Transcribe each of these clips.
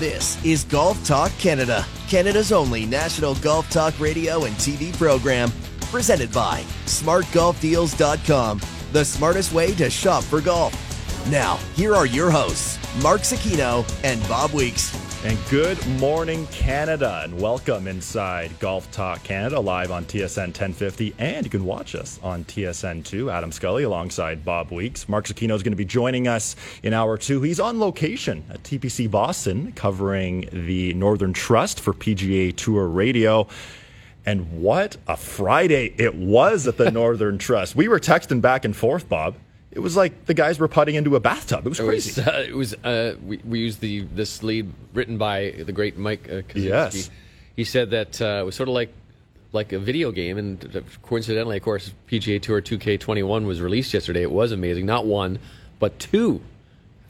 This is Golf Talk Canada, Canada's only national golf talk radio and TV program. Presented by smartgolfdeals.com, the smartest way to shop for golf. Now, here are your hosts, Mark Zecchino and Bob Weeks. And good morning, Canada, and welcome inside Golf Talk Canada live on TSN 1050. And you can watch us on TSN 2. Adam Scully alongside Bob Weeks. Mark Zecchino is going to be joining us in hour two. He's on location at TPC Boston covering the Northern Trust for PGA Tour Radio. And what a Friday it was at the Northern Trust. We were texting back and forth, Bob it was like the guys were putting into a bathtub. It was crazy. It was, uh, it was uh, we, we used the this lead written by the great Mike uh, Kaczynski. Yes. He said that uh, it was sort of like like a video game, and coincidentally, of course, PGA Tour 2K21 was released yesterday. It was amazing. Not one, but two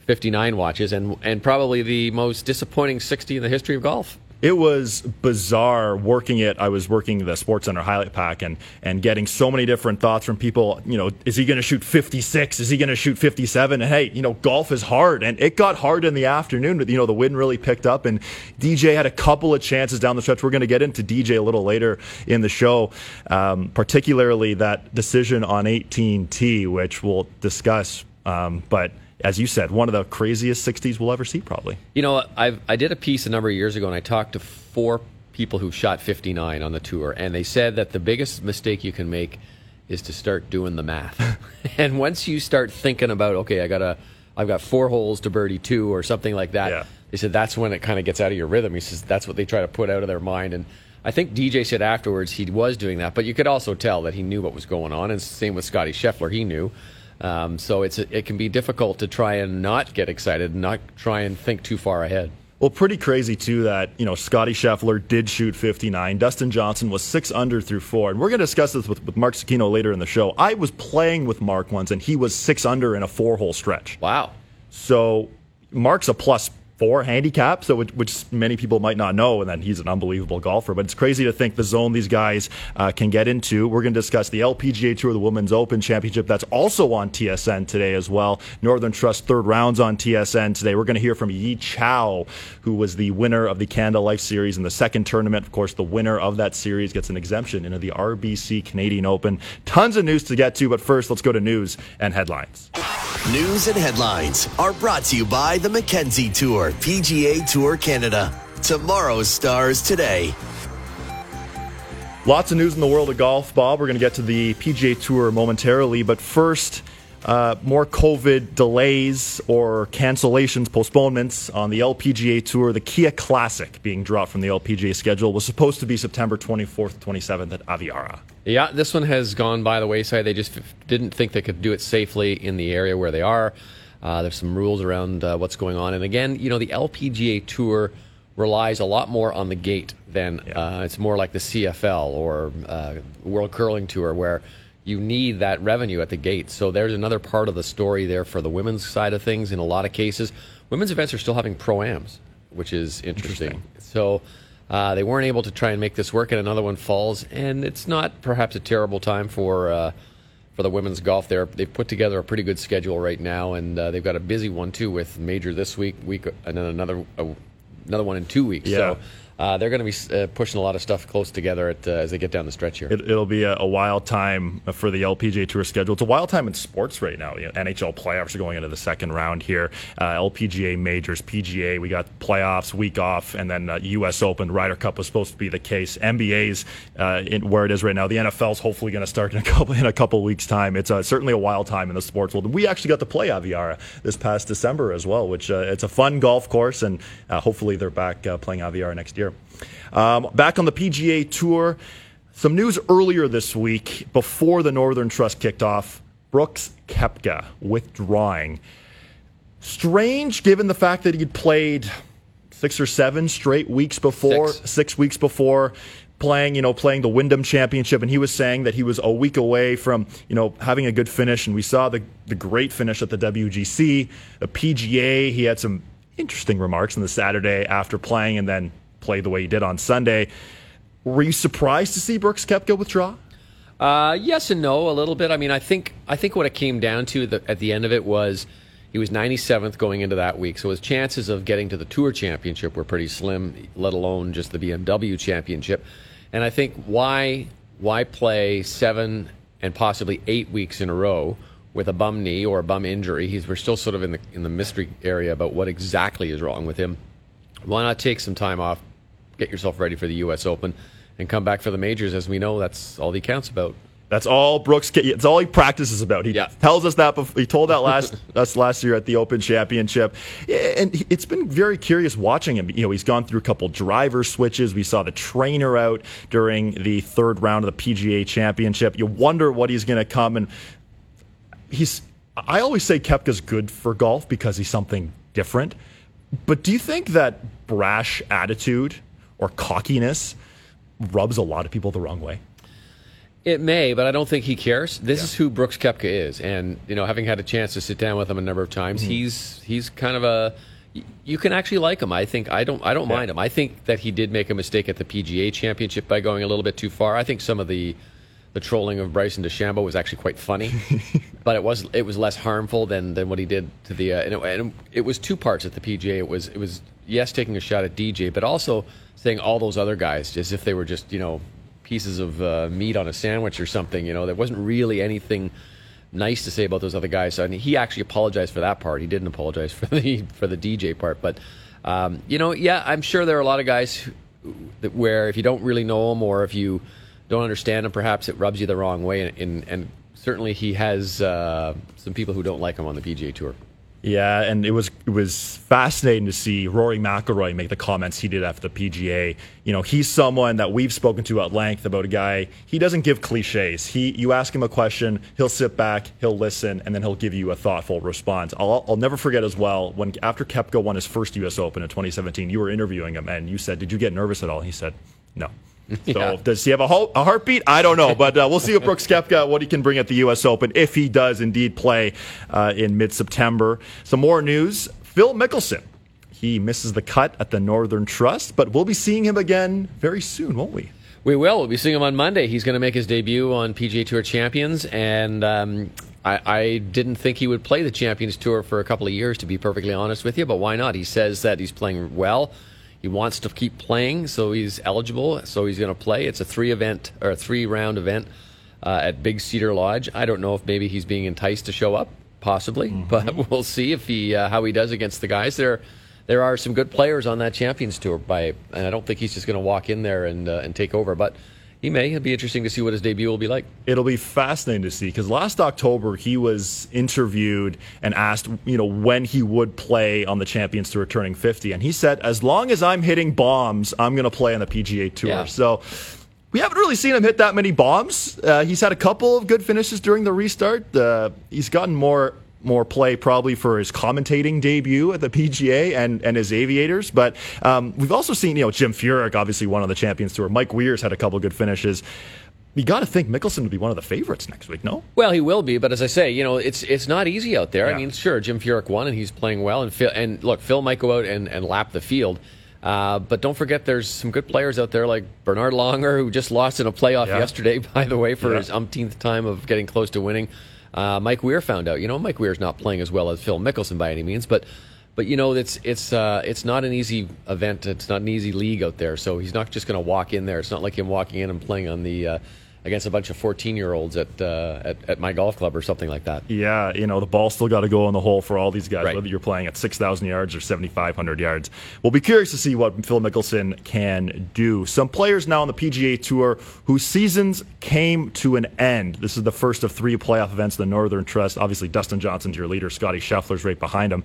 59 watches, and and probably the most disappointing 60 in the history of golf it was bizarre working it. I was working the Sports Center highlight pack and and getting so many different thoughts from people. You know, is he going to shoot 56? Is he going to shoot 57? And hey, you know, golf is hard, and it got hard in the afternoon. But you know, the wind really picked up, and DJ had a couple of chances down the stretch. We're going to get into DJ a little later in the show, um, particularly that decision on 18T, which we'll discuss. Um, but as you said, one of the craziest 60s we'll ever see, probably. You know, i I did a piece a number of years ago, and I talked to four people who shot 59 on the tour, and they said that the biggest mistake you can make is to start doing the math. and once you start thinking about, okay, I got a, I've got four holes to birdie two or something like that. Yeah. They said that's when it kind of gets out of your rhythm. He says that's what they try to put out of their mind. And I think DJ said afterwards he was doing that, but you could also tell that he knew what was going on. And same with Scotty Scheffler, he knew. Um, so it's it can be difficult to try and not get excited, not try and think too far ahead. Well, pretty crazy too that you know Scotty Scheffler did shoot 59. Dustin Johnson was six under through four, and we're going to discuss this with, with Mark Zecchino later in the show. I was playing with Mark once, and he was six under in a four hole stretch. Wow! So Mark's a plus four handicap, so which, which, many people might not know, and then he's an unbelievable golfer. But it's crazy to think the zone these guys uh, can get into. We're going to discuss the LPGA Tour, the Women's Open Championship. That's also on TSN today as well. Northern Trust third rounds on TSN today. We're going to hear from Yi Chow, who was the winner of the Canada Life Series in the second tournament. Of course, the winner of that series gets an exemption into the RBC Canadian Open. Tons of news to get to, but first, let's go to news and headlines. News and headlines are brought to you by the Mackenzie Tour, PGA Tour Canada. Tomorrow's stars today. Lots of news in the world of golf, Bob. We're going to get to the PGA Tour momentarily, but first, uh, more COVID delays or cancellations, postponements on the LPGA Tour. The Kia Classic being dropped from the LPGA schedule was supposed to be September 24th, 27th at Aviara. Yeah, this one has gone by the wayside. They just didn't think they could do it safely in the area where they are. Uh, there's some rules around uh, what's going on. And again, you know, the LPGA Tour relies a lot more on the gate than uh, it's more like the CFL or uh, World Curling Tour where you need that revenue at the gate. So there's another part of the story there for the women's side of things. In a lot of cases, women's events are still having pro-ams, which is interesting. interesting. So uh, they weren't able to try and make this work, and another one falls. And it's not perhaps a terrible time for uh, for the women's golf. There, they've put together a pretty good schedule right now, and uh, they've got a busy one too with major this week, week, and then another uh, another one in two weeks. Yeah. So uh, they're going to be uh, pushing a lot of stuff close together at, uh, as they get down the stretch here. It, will be a, a, wild time for the LPGA Tour schedule. It's a wild time in sports right now. You know, NHL playoffs are going into the second round here. Uh, LPGA majors, PGA, we got playoffs, week off, and then U.S. Uh, Open. Ryder Cup was supposed to be the case. NBA's uh, in, where it is right now. The NFL's hopefully going to start in a couple in a couple weeks' time. It's certainly a wild time in the sports world. We actually got to play Aviara this past December as well, which it's a fun golf course, and hopefully they're back playing Aviara next year. Um, back on the PGA Tour, some news earlier this week before the Northern Trust kicked off. Brooks Koepka withdrawing. Strange given the fact that he'd played six or seven straight weeks before, six, six weeks before playing, you know, playing the Wyndham Championship, and he was saying that he was a week away from, you know, having a good finish. And we saw the the great finish at the WGC, the PGA. He had some interesting remarks on the Saturday after playing, and then play the way he did on Sunday. Were you surprised to see Brooks Koepka withdraw? Uh, yes and no, a little bit. I mean, I think I think what it came down to the, at the end of it was He was 97th going into that week, so his chances of getting to the Tour Championship were pretty slim, let alone just the BMW Championship. And I think why why play seven and possibly eight weeks in a row with a bum knee or a bum injury? He's we're still sort of in the in the mystery area about what exactly is wrong with him. Why not take some time off, get yourself ready for the U.S. Open, and come back for the majors? As we know, that's all he counts about. That's all Brooks. It's all he practices about. He Yeah. tells us that. Before, he told that last us last year at the Open Championship, and it's been very curious watching him. You know, he's gone through a couple driver switches. We saw the trainer out during the third round of the PGA Championship. You wonder what he's going to come and he's. I always say Koepka's good for golf because he's something different. But do you think that brash attitude or cockiness rubs a lot of people the wrong way? It may, but I don't think he cares. This is who Brooks Koepka is, and you know, having had a chance to sit down with him a number of times, mm-hmm. he's he's kind of a You can actually like him. I think I don't. I don't mind him. I think that he did make a mistake at the PGA Championship by going a little bit too far. I think some of the the trolling of Bryson DeChambeau was actually quite funny, but it was it was less harmful than, than what he did to the. Uh, and, it, and it was two parts at the PGA. It was it was yes taking a shot at DJ, but also saying all those other guys as if they were just you know pieces of uh, meat on a sandwich or something. You know, there wasn't really anything nice to say about those other guys. I mean, he actually apologized for that part. He didn't apologize for the for the DJ part. But um, you know, yeah, I'm sure there are a lot of guys who, where if you don't really know them or if you don't understand him, perhaps it rubs you the wrong way. And, and, and certainly he has uh, some people who don't like him on the PGA Tour. Yeah, and it was it was fascinating to see Rory McIlroy make the comments he did after the PGA. You know, he's someone that we've spoken to at length about a guy. He doesn't give cliches. He, you ask him a question, he'll sit back, he'll listen, and then he'll give you a thoughtful response. I'll, I'll never forget as well when after Koepka won his first U.S. Open in 2017, you were interviewing him, and you said, "Did you get nervous at all?" He said, "No." So Yeah. does he have a, ho- a heartbeat? I don't know, but uh, we'll see what Brooks Koepka what he can bring at the U.S. Open if he does indeed play uh, in mid-September. Some more news: Phil Mickelson. He misses the cut at the Northern Trust, but we'll be seeing him again very soon, won't we? We will. We'll be seeing him on Monday. He's going to make his debut on PGA Tour Champions, and um, I, I didn't think he would play the Champions Tour for a couple of years, to be perfectly honest with you. But why not? He says that he's playing well. He wants to keep playing, so he's eligible. So he's going to play. It's a three event or a three round event uh, at Big Cedar Lodge. I don't know if maybe he's being enticed to show up, possibly, but we'll see if he uh, how he does against the guys there. There are some good players on that Champions Tour, by and I don't think he's just going to walk in there and uh, and take over. But he may. It'll be interesting to see what his debut will be like. It'll be fascinating to see because last October he was interviewed and asked, you know, when he would play on the Champions Tour turning 50, and he said, "As long as I'm hitting bombs, I'm going to play on the PGA Tour." Yeah. So. We haven't really seen him hit that many bombs. Uh, he's had a couple of good finishes during the restart. Uh, he's gotten more more play probably for his commentating debut at the PGA and, and his aviators. But um, we've also seen, you know, Jim Furyk, obviously one on the Champions Tour. Mike Weir's had a couple good finishes. You got to think Mickelson would be one of the favorites next week, no? Well, he will be, but as I say, you know, it's it's not easy out there. Yeah. I mean, sure, Jim Furyk won, and he's playing well. And Phil, and look, Phil might go out and, and lap the field. Uh, but don't forget, there's some good players out there like Bernhard Langer, who just lost in a playoff Yeah. yesterday, by the way, for Yeah. his umpteenth time of getting close to winning. Uh, Mike Weir found out. You know, Mike Weir's not playing as well as Phil Mickelson by any means, but but you know, it's it's uh, it's not an easy event. It's not an easy league out there. So he's not just going to walk in there. It's not like him walking in and playing on the uh, against a bunch of 14 year olds at, uh, at at my golf club or something like that. Yeah, you know, the ball still got to go in the hole for all these guys, Right. whether you're playing at 6,000 yards or 7,500 yards. We'll be curious to see what Phil Mickelson can do. Some players now on the PGA Tour whose seasons came to an end. This is the first of three playoff events in the Northern Trust. Obviously, Dustin Johnson's your leader. Scotty Scheffler's right behind him.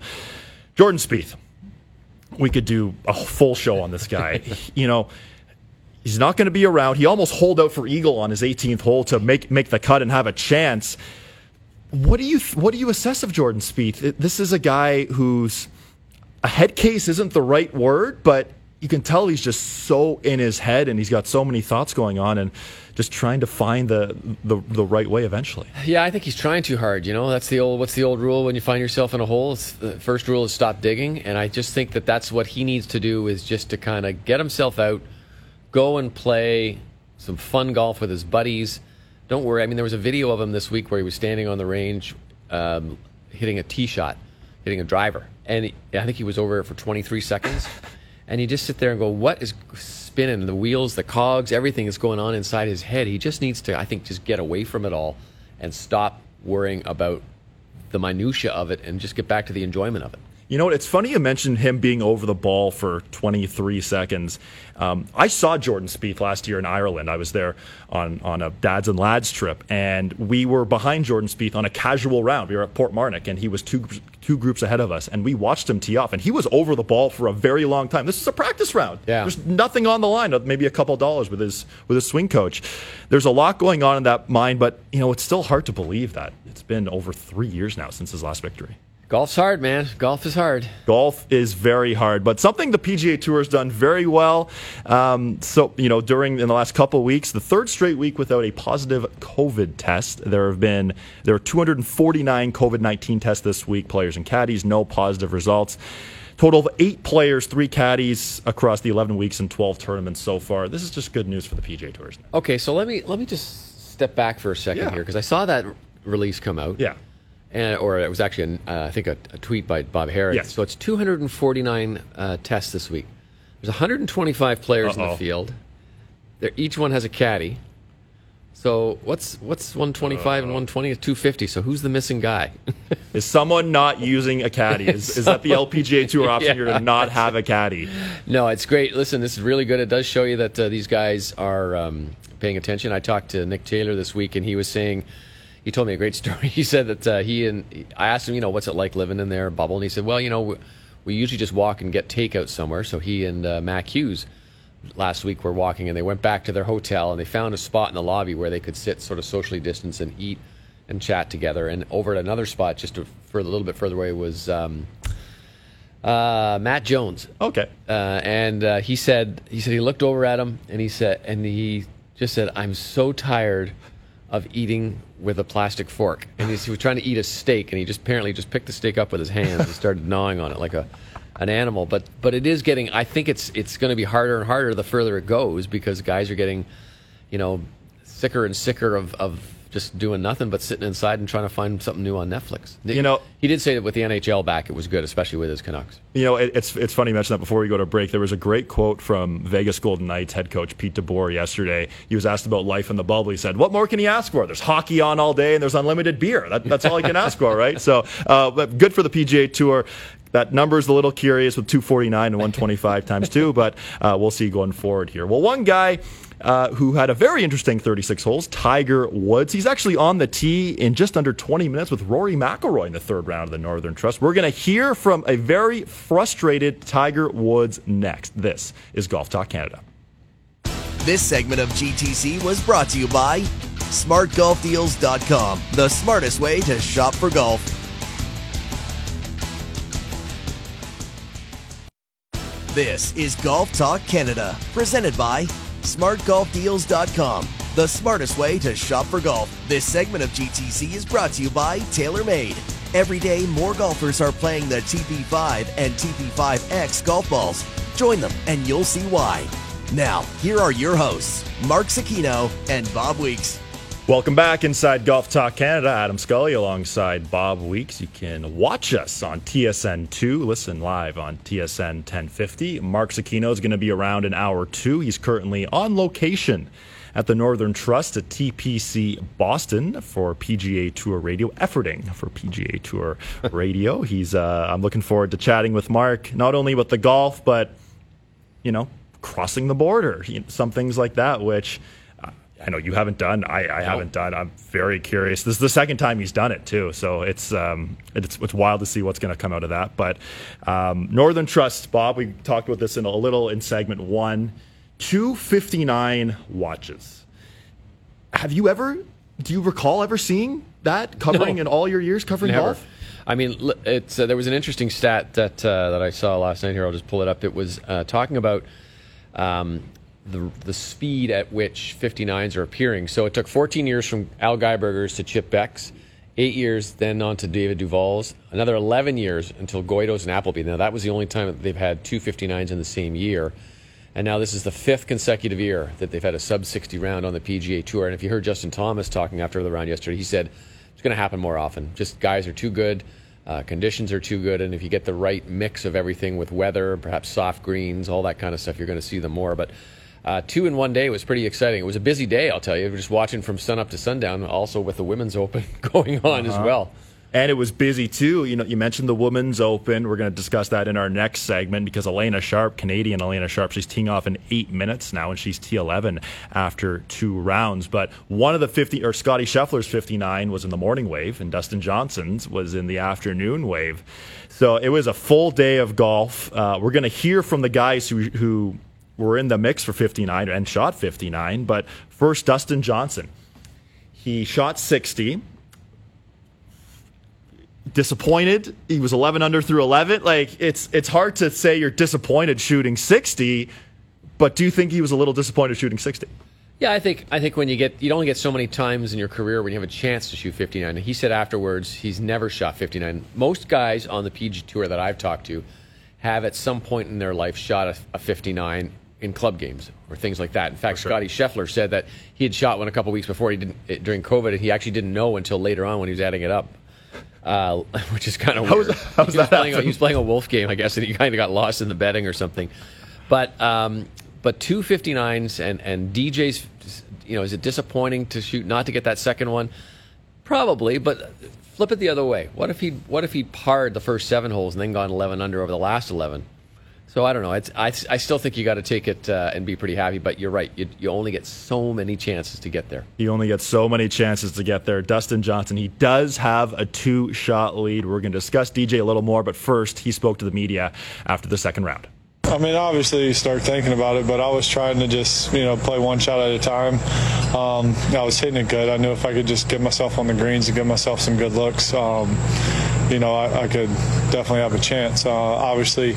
Jordan Spieth. We could do a full show on this guy. you know, He's not going to be around. He almost holed out for eagle on his 18th hole to make make the cut and have a chance. What do you what do you assess of Jordan Spieth? This is a guy who's a head case isn't the right word, but you can tell he's just so in his head and he's got so many thoughts going on and just trying to find the the, the right way eventually. Yeah, I think he's trying too hard. You know, that's the old. What's the old rule when you find yourself in a hole? It's, the first rule is stop digging, and I just think that that's what he needs to do is just to kind of get himself out, go and play some fun golf with his buddies. Don't worry. I mean, there was a video of him this week where he was standing on the range, um, hitting a tee shot, hitting a driver, and he, I think he was over it for 23 seconds, and he just sit there and go, "What is spinning? The wheels, the cogs, everything is going on inside his head. He just needs to, I think, just get away from it all and stop worrying about the minutia of it and just get back to the enjoyment of it." You know what? It's funny you mentioned him being over the ball for 23 seconds. Um, I saw Jordan Spieth last year in Ireland. I was there on, on a dads and lads trip, and we were behind Jordan Spieth on a casual round. We were at Port Portmarnock, and he was two two groups ahead of us, and we watched him tee off, and he was over the ball for a very long time. This is a practice round. Yeah. There's nothing on the line, maybe a couple of dollars with his with his swing coach. There's a lot going on in that mind, but you know it's still hard to believe that it's been over three years now since his last victory. Golf's hard, man. Golf is hard. Golf is very hard, but something the PGA Tour has done very well. Um, so, you know, during in the last couple of weeks, the third straight week without a positive COVID test. There have been there are 249 COVID 19 tests this week. Players and caddies, no positive results. Total of eight players, three caddies across the 11 weeks and 12 tournaments so far. This is just good news for the PGA Tours. Okay, so let me let me just step back for a second Yeah. here because I saw that release come out. Yeah. And, or it was actually, an, uh, I think, a, a tweet by Bob Harris. Yes. So it's 249 uh, tests this week. There's 125 players in Uh-oh. the field. They're, each one has a caddy. So what's what's 125 and 120 is 250. So who's the missing guy? Is someone not using a caddy? Is, is that the LPGA Tour option here to not have a caddy? no, it's great. Listen, this is really good. It does show you that uh, these guys are um, paying attention. I talked to Nick Taylor this week, and he was saying. He told me a great story. He said that uh, he and I asked him, you know, what's it like living in their bubble, and he said, well, you know, we, we usually just walk and get takeout somewhere. So he and uh, Mac Hughes last week were walking, and they went back to their hotel, and they found a spot in the lobby where they could sit, sort of socially distance, and eat and chat together. And over at another spot, just a, a little bit further away, was um, uh, Matt Jones. Okay. Uh, and uh, he said he said he looked over at him and he said and he just said I'm so tired of eating with a plastic fork. And he was trying to eat a steak and he just apparently just picked the steak up with his hands and started gnawing on it like a an animal. But but it is getting I think it's it's going to be harder and harder the further it goes because guys are getting you know sicker and sicker of of just doing nothing but sitting inside and trying to find something new on Netflix. You know- he did say that with the NHL back, it was good, especially with his Canucks. You know, it, it's it's funny you mention that before we go to break. There was a great quote from Vegas Golden Knights head coach Pete DeBoer yesterday. He was asked about life in the bubble. He said, "What more can he ask for? There's hockey on all day, and there's unlimited beer. That, that's all he can ask for, right?" So, uh, but good for the PGA Tour. That number is a little curious with 249 and 125 times two, but uh, we'll see going forward here. Well, one guy uh, who had a very interesting 36 holes, Tiger Woods. He's actually on the tee in just under 20 minutes with Rory McIlroy in the third round of the Northern Trust. We're going to hear from a very frustrated Tiger Woods next. This is Golf Talk Canada. This segment of GTC was brought to you by SmartGolfDeals.com, the smartest way to shop for golf. This is Golf Talk Canada, presented by SmartGolfDeals.com, the smartest way to shop for golf. This segment of GTC is brought to you by TaylorMade. Every day, more golfers are playing the TP5 and TP5X golf balls. Join them, and you'll see why. Now, here are your hosts, Mark Zecchino and Bob Weeks. Welcome back inside Golf Talk Canada. Adam Scully alongside Bob Weeks. You can watch us on TSN2, listen live on TSN 1050. Mark Zecchino is going to be around in hour two. He's currently on location at the Northern Trust at TPC Boston for PGA Tour Radio, efforting for PGA Tour Radio. He's. Uh, I'm looking forward to chatting with Mark, not only with the golf, but you know, crossing the border, you know, some things like that, which I know you haven't done. I, I haven't done. I'm very curious. This is the second time he's done it too, so it's um, it's it's wild to see what's going to come out of that. But um, Northern Trust, Bob, we talked about this in a little in segment one. Two fifty nine watches. Have you ever? Do you recall ever seeing that covering No. in all your years covering Never. golf? I mean, it's uh, there was an interesting stat that uh, that I saw last night. Here, I'll just pull it up. It was uh, talking about um, the the speed at which 59s are appearing. So it took 14 years from Al Geiberger's to Chip Beck's, eight years then on to David Duval's, another 11 years until Goydos and Appleby. Now that was the only time that they've had two 59s in the same year. And now this is the fifth consecutive year that they've had a sub 60 round on the PGA Tour. And if you heard Justin Thomas talking after the round yesterday, he said it's going to happen more often. Just guys are too good. Uh, conditions are too good, and if you get the right mix of everything with weather, perhaps soft greens, all that kind of stuff, you're going to see them more. But uh, two in one day was pretty exciting. It was a busy day, I'll tell you. Just watching from sun up to sundown, also with the women's open going on Uh-huh. as well. And it was busy too. You know, you mentioned the women's open. We're going to discuss that in our next segment because Alena Sharp, Canadian Alena Sharp, she's teeing off in eight minutes now, and she's T11 after two rounds. But one of the 50, or Scotty Scheffler's 59 was in the morning wave, and Dustin Johnson's was in the afternoon wave. So it was a full day of golf. Uh, we're going to hear from the guys who, who were in the mix for 59 and shot 59. But first, Dustin Johnson. He shot 60 disappointed. He was 11 under through 11. Like it's it's hard to say you're disappointed shooting 60, but do you think he was a little disappointed shooting 60? Yeah, I think I think when you get you only get so many times in your career when you have a chance to shoot 59. He said afterwards he's never shot 59. Most guys on the PG Tour that I've talked to have at some point in their life shot a, a 59 in club games or things like that. In fact, sure. Scotty Scheffler said that he had shot one a couple weeks before he didn't during COVID, and he actually didn't know until later on when he was adding it up. Uh, which is kind of weird. was- how was he, was that playing, a- he was playing a wolf game, I guess, and he kind of got lost in the betting or something. But um, but two 59s and and DJ's, you know, is it disappointing to shoot not to get that second one? Probably, but flip it the other way. What if he what if he parred the first seven holes and then gone 11 under over the last 11? So I don't know. It's, I, I still think you got to take it uh, and be pretty happy. But you're right. You, you only get so many chances to get there. He only gets so many chances to get there. Dustin Johnson, he does have a two shot lead. We're going to discuss DJ a little more, but first, he spoke to the media after the second round. I mean, obviously you start thinking about it, but I was trying to just, you know, play one shot at a time. Um, I was hitting it good. I knew if I could just get myself on the greens and give myself some good looks, um, you know, I, I could definitely have a chance. Uh, obviously,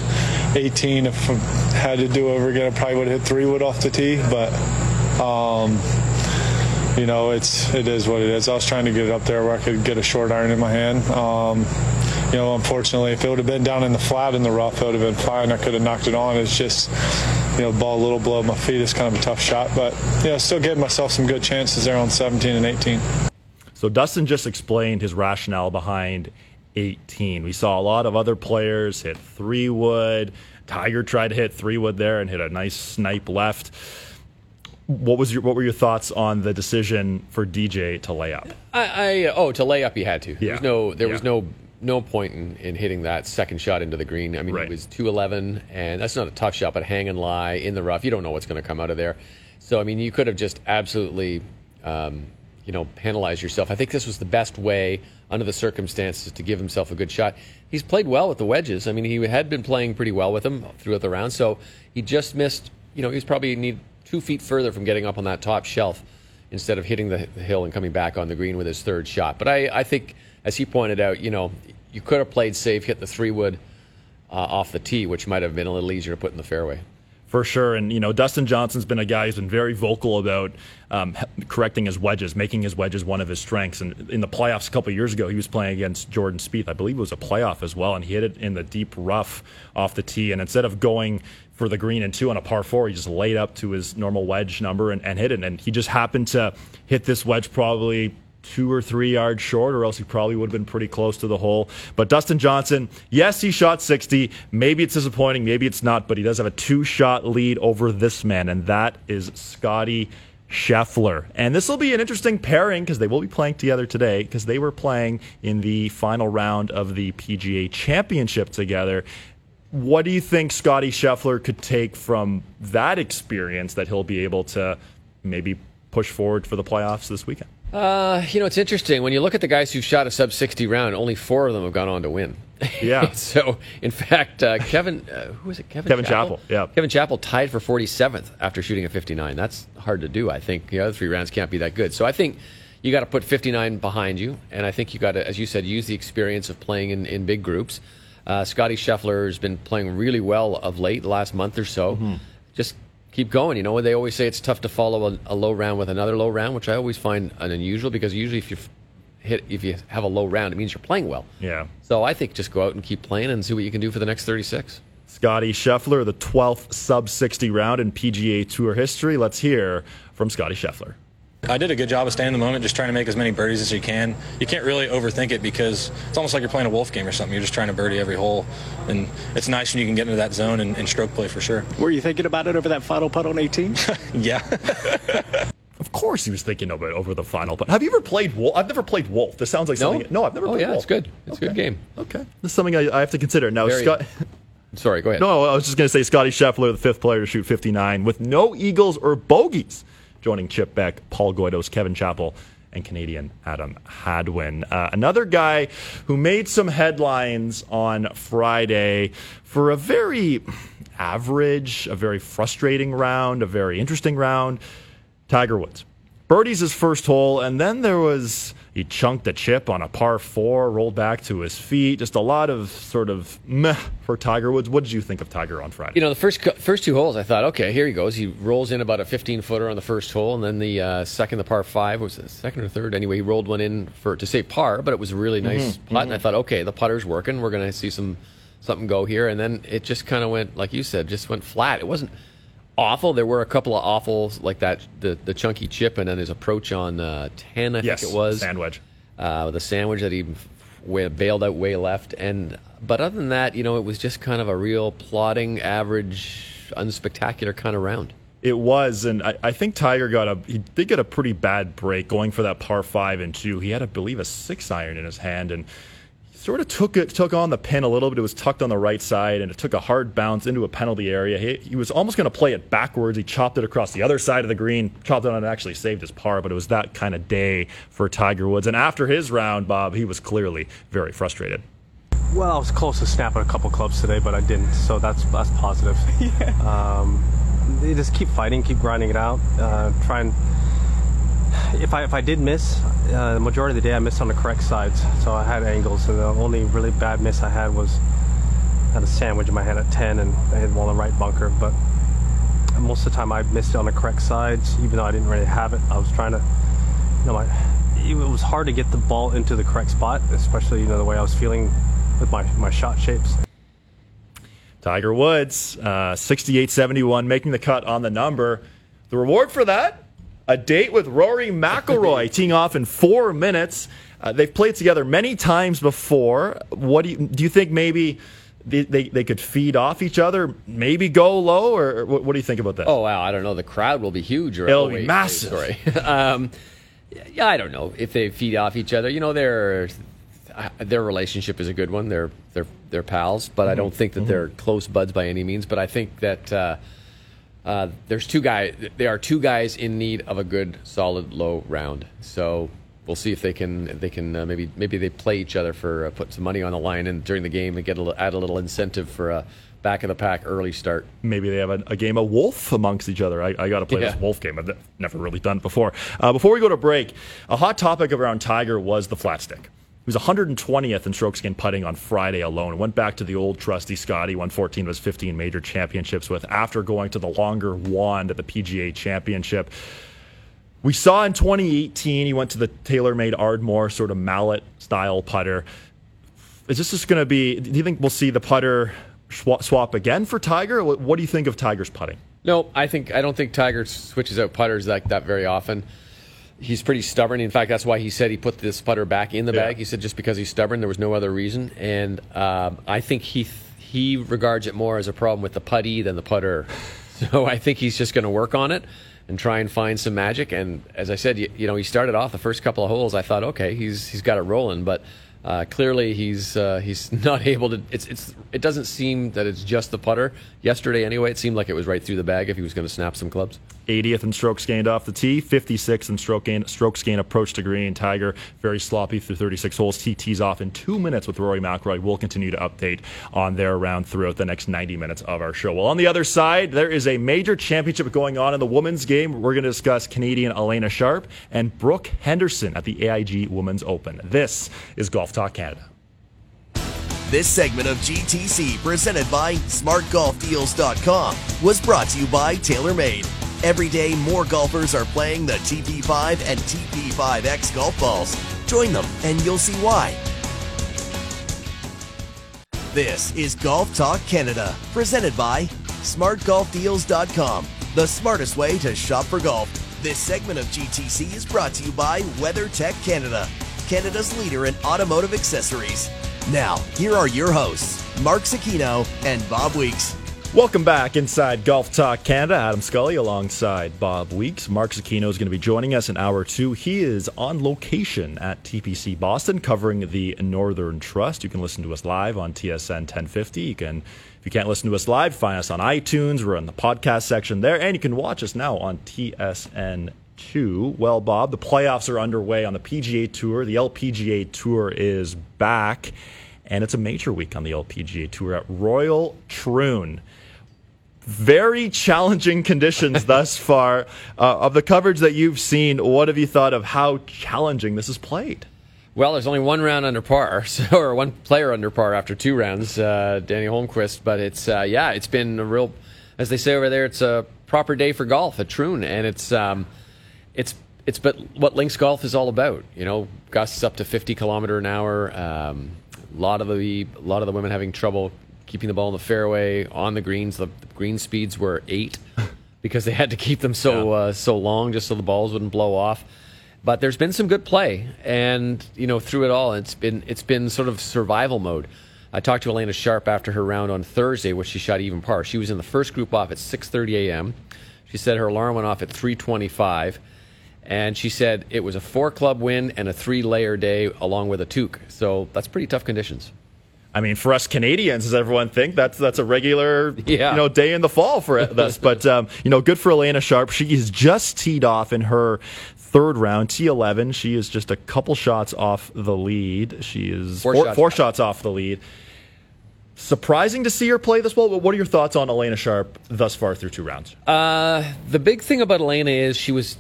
18, if I had to do over again, I probably would have hit three wood off the tee, but. Um, you know, it's it is what it is. I was trying to get it up there where I could get a short iron in my hand. Um, you know, unfortunately, if it would have been down in the flat in the rough, it would have been fine. I could have knocked it on. It's just, you know, ball a little below my feet is kind of a tough shot, but you know, still getting myself some good chances there on 17 and 18. So Dustin just explained his rationale behind 18. We saw a lot of other players hit three wood. Tiger tried to hit three wood there and hit a nice snipe left. What was your what were your thoughts on the decision for DJ to lay up? I, I oh to lay up he had to. There Yeah. was no there was no no point in, in hitting that second shot into the green. I mean Right. it was two eleven and that's not a tough shot, but hang and lie in the rough. You don't know what's going to come out of there. So I mean you could have just absolutely um, you know penalized yourself. I think this was the best way under the circumstances to give himself a good shot. He's played well with the wedges. I mean he had been playing pretty well with them throughout the round. So he just missed. You know he was probably need two feet further from getting up on that top shelf instead of hitting the, the hill and coming back on the green with his third shot. But I, I think, as he pointed out, you know, you could have played safe, hit the three wood uh, off the tee, which might have been a little easier to put in the fairway. For sure. And, you know, Dustin Johnson's been a guy who's been very vocal about um, correcting his wedges, making his wedges one of his strengths. And in the playoffs a couple years ago, he was playing against Jordan Spieth. I believe it was a playoff as well. And he hit it in the deep rough off the tee. And instead of going for the green and two on a par four, he just laid up to his normal wedge number and, and hit it. And he just happened to hit this wedge probably two or three yards short, or else he probably would have been pretty close to the hole. But Dustin Johnson, yes, he shot 60. Maybe it's disappointing, maybe it's not, but he does have a two shot lead over this man, and that is Scotty Scheffler. And this will be an interesting pairing because they will be playing together today because they were playing in the final round of the PGA Championship together. What do you think Scotty Scheffler could take from that experience that he'll be able to maybe push forward for the playoffs this weekend? Uh, you know, it's interesting. When you look at the guys who've shot a sub 60 round, only four of them have gone on to win. Yeah. so, in fact, uh, Kevin, uh, who was it? Kevin, Kevin Chappell, yeah. Kevin Chappell tied for 47th after shooting a 59. That's hard to do, I think. The other three rounds can't be that good. So, I think you got to put 59 behind you. And I think you got to, as you said, use the experience of playing in, in big groups. Uh, Scotty Scheffler has been playing really well of late, the last month or so. Mm-hmm. Just keep going. You know, they always say it's tough to follow a, a low round with another low round, which I always find an unusual because usually if you hit, if you have a low round, it means you're playing well. Yeah. So I think just go out and keep playing and see what you can do for the next 36. Scotty Scheffler, the 12th sub 60 round in PGA Tour history. Let's hear from Scotty Scheffler. I did a good job of staying in the moment, just trying to make as many birdies as you can. You can't really overthink it because it's almost like you're playing a wolf game or something. You're just trying to birdie every hole, and it's nice when you can get into that zone and, and stroke play for sure. Were you thinking about it over that final putt on 18? yeah. Of course, he was thinking of it over the final. But have you ever played Wolf? I've never played Wolf. This sounds like No? something. No, I've never Oh, played yeah, Wolf. it's good. It's a good game. Okay, this is something I, I have to consider. Now, Very- Scott. Sorry, go ahead. No, I was just going to say Scotty Scheffler, the fifth player to shoot 59 with no eagles or bogeys, joining Chip Beck, Paul Goydos, Kevin Chappell, and Canadian Adam Hadwin. Uh, another guy who made some headlines on Friday for a very average, a very frustrating round, a very interesting round. Tiger Woods. Birdie's his first hole, and then there was he chunked a chip on a par four, rolled back to his feet. Just a lot of sort of meh for Tiger Woods. What did you think of Tiger on Friday? You know, the first first two holes, I thought, okay, here he goes. He rolls in about a 15 footer on the first hole, and then the uh, second, the par five, was it second or third? Anyway, he rolled one in for to say par, but it was a really nice putt. And I thought, okay, the putter's working. We're going to see some something go here. And then it just kind of went, like you said, just went flat. It wasn't awful. There were a couple of awfuls like that, the the chunky chip, and then his approach on uh, 10, I yes, think it was sand wedge. uh, the sand wedge that he bailed out way left. And but other than that, you know, it was just kind of a real plodding, average, unspectacular kind of round. It was, and I, I think Tiger got a he did get a pretty bad break going for that par five and two. He had, I believe, a six iron in his hand and sort of took it took on the pin a little bit. It was tucked on the right side and it took a hard bounce into a penalty area. He, he was almost going to play it backwards. He chopped it across the other side of the green, chopped it on and actually saved his par. But it was that kind of day for Tiger Woods. And after his round, Bob, he was clearly very frustrated. well, I was close to snapping a couple clubs today, but I didn't, so that's that's positive. Um, you just keep fighting, keep grinding it out, uh, try and. If I if I did miss, uh, the majority of the day I missed on the correct sides, so I had angles, and the only really bad miss I had was I had a sand wedge in my hand at 10, and I hit one on the right bunker, but most of the time I missed it on the correct sides, even though I didn't really have it. I was trying to, you know, my, it was hard to get the ball into the correct spot, especially you know the way I was feeling with my my shot shapes. Tiger Woods, uh, 68 71, making the cut on the number. The reward for that? A date with Rory McIlroy, teeing off in four minutes. Uh, they've played together many times before. What do you, do you think maybe they, they, they could feed off each other, maybe go low, or what, what do you think about that? Oh wow, I don't know. The crowd will be huge. Or, It'll oh, be wait, wait, massive. sorry. um, yeah, I don't know if they feed off each other. You know, their uh, their relationship is a good one. They're they're they're pals, but I don't think that they're close buds by any means. But I think that. Uh, uh, there's two guys. There are two guys in need of a good, solid, low round. So we'll see if they can. They can uh, maybe maybe they play each other for uh, put some money on the line and during the game and get a little, add a little incentive for a back of the pack early start. maybe they have a, a game of wolf amongst each other. I, I got to play Yeah. this wolf game. I've never really done it before. Uh, before we go to break, a hot topic around Tiger was the flat stick. He was 120th in strokes gained putting on Friday alone. Went back to the old trusty Scotty, won 14 of his 15 major championships with after going to the longer wand at the PGA Championship. We saw in 2018 he went to the TaylorMade Ardmore sort of mallet style putter. Is this just going to be? Do you think we'll see the putter swap, again for Tiger? What do you think of Tiger's putting? No, I think I don't think Tiger switches out putters like that very often. He's pretty stubborn. In fact, that's why he said he put this putter back in the Yeah. bag. He said just because he's stubborn, there was no other reason. And um, I think he he regards it more as a problem with the putty than the putter. So I think he's just going to work on it and try and find some magic. And as I said, you, you know, he started off the first couple of holes. I thought, okay, he's he's got it rolling, but uh, clearly he's uh, he's not able to. It's it's it doesn't seem that it's just the putter. Yesterday, anyway, it seemed like it was right through the bag if he was going to snap some clubs. 80th in strokes gained off the tee, 56th in stroke gain, strokes gained approach to green. Tiger very sloppy through 36 holes. He tees off in two minutes with Rory McIlroy. We'll continue to update on their round throughout the next 90 minutes of our show. Well, on the other side, there is a major championship going on in the women's game. We're going to discuss Canadian Alena Sharp and Brooke Henderson at the AIG Women's Open. This is Golf Talk Canada. This segment of GTC, presented by SmartGolfDeals.com, was brought to you by TaylorMade. Every day, more golfers are playing the TP5 and TP5X golf balls. Join them, and you'll see why. This is Golf Talk Canada, presented by SmartGolfDeals.com, the smartest way to shop for golf. This segment of GTC is brought to you by WeatherTech Canada, Canada's leader in automotive accessories. Now, here are your hosts, Mark Zecchino and Bob Weeks. Welcome back inside Golf Talk Canada. Adam Scully alongside Bob Weeks. Mark Zecchino is going to be joining us in hour two. He is on location at TPC Boston covering the Northern Trust. You can listen to us live on TSN 1050. You can, if you can't listen to us live, find us on iTunes. We're in the podcast section there, and you can watch us now on TSN 2. Well, Bob, the playoffs are underway on the PGA Tour. The LPGA Tour is back, and it's a major week on the LPGA Tour at Royal Troon very challenging conditions thus far. Uh, of the coverage that you've seen, what have you thought of how challenging this is played? Well, there's only one round under par, so, or one player under par after two rounds, uh, Dani Holmqvist. But it's uh, yeah, it's been a real, as they say over there, it's a proper day for golf at Troon, and it's um, it's it's but what links golf is all about. You know, gusts up to 50 kilometer an hour. Um, a lot of the a lot of the women having trouble keeping the ball in the fairway on the greens. The, the green speeds were eight because they had to keep them so yeah. uh, so long just so the balls wouldn't blow off. But there's been some good play, and you know through it all, it's been it's been sort of survival mode. I talked to Alena Sharp after her round on Thursday, which she shot even par. She was in the first group off at 6:30 a.m. She said her alarm went off at 3:25, and she said it was a four club win and a three layer day along with a toque. So that's pretty tough conditions. I mean, for us Canadians, does everyone think that's that's a regular yeah. you know day in the fall for us? but um, you know, good for Alena Sharp. She is just teed off in her third round, T11. She is just a couple shots off the lead. She is four, four, shots, four shots, off the lead. Surprising to see her play this well. But what are your thoughts on Alena Sharp thus far through two rounds? Uh, the big thing about Alena is she was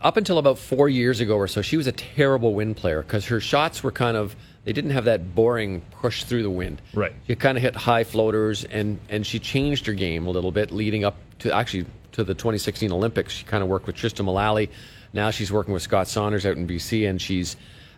up until about four years ago or so. She was a terrible wind player because her shots were kind of they didn't have that boring push through the wind. Right. She kind of hit high floaters, and and she changed her game a little bit leading up to actually to the 2016 Olympics. She kind of worked with Tristan Mullally. Now she's working with Scott Saunders out in BC, and she's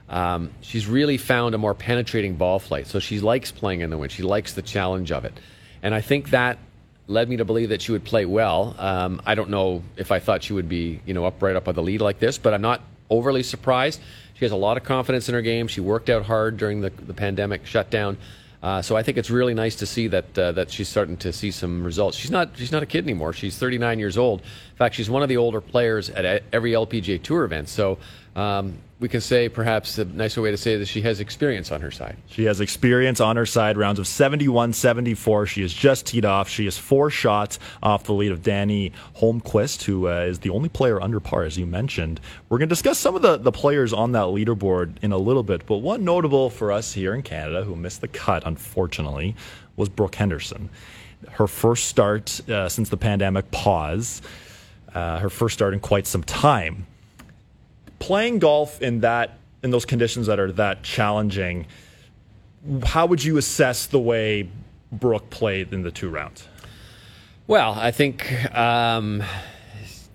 um, she's really found a more penetrating ball flight. So she likes playing in the wind. She likes the challenge of it, and I think that led me to believe that she would play well. Um, I don't know if I thought she would be, you know, up right up on the lead like this, but I'm not overly surprised. She has a lot of confidence in her game. She worked out hard during the, the pandemic shutdown. Uh, so I think it's really nice to see that uh, that she's starting to see some results. She's not she's not a kid anymore. She's 39 years old. In fact, she's one of the older players at every LPGA Tour event. So um, we can say perhaps a nicer way to say that she has experience on her side. She has experience on her side. Rounds of 71 74. She is just teed off. She is four shots off the lead of Dani Holmqvist, who uh, is the only player under par, as you mentioned. We're going to discuss some of the, the players on that leaderboard in a little bit, but one notable for us here in Canada who missed the cut, unfortunately, was Brooke Henderson. Her first start uh, since the pandemic pause, uh, her first start in quite some time playing golf in that in those conditions that are that challenging, how would you assess the way Brooke played in the two rounds? Well, I think um,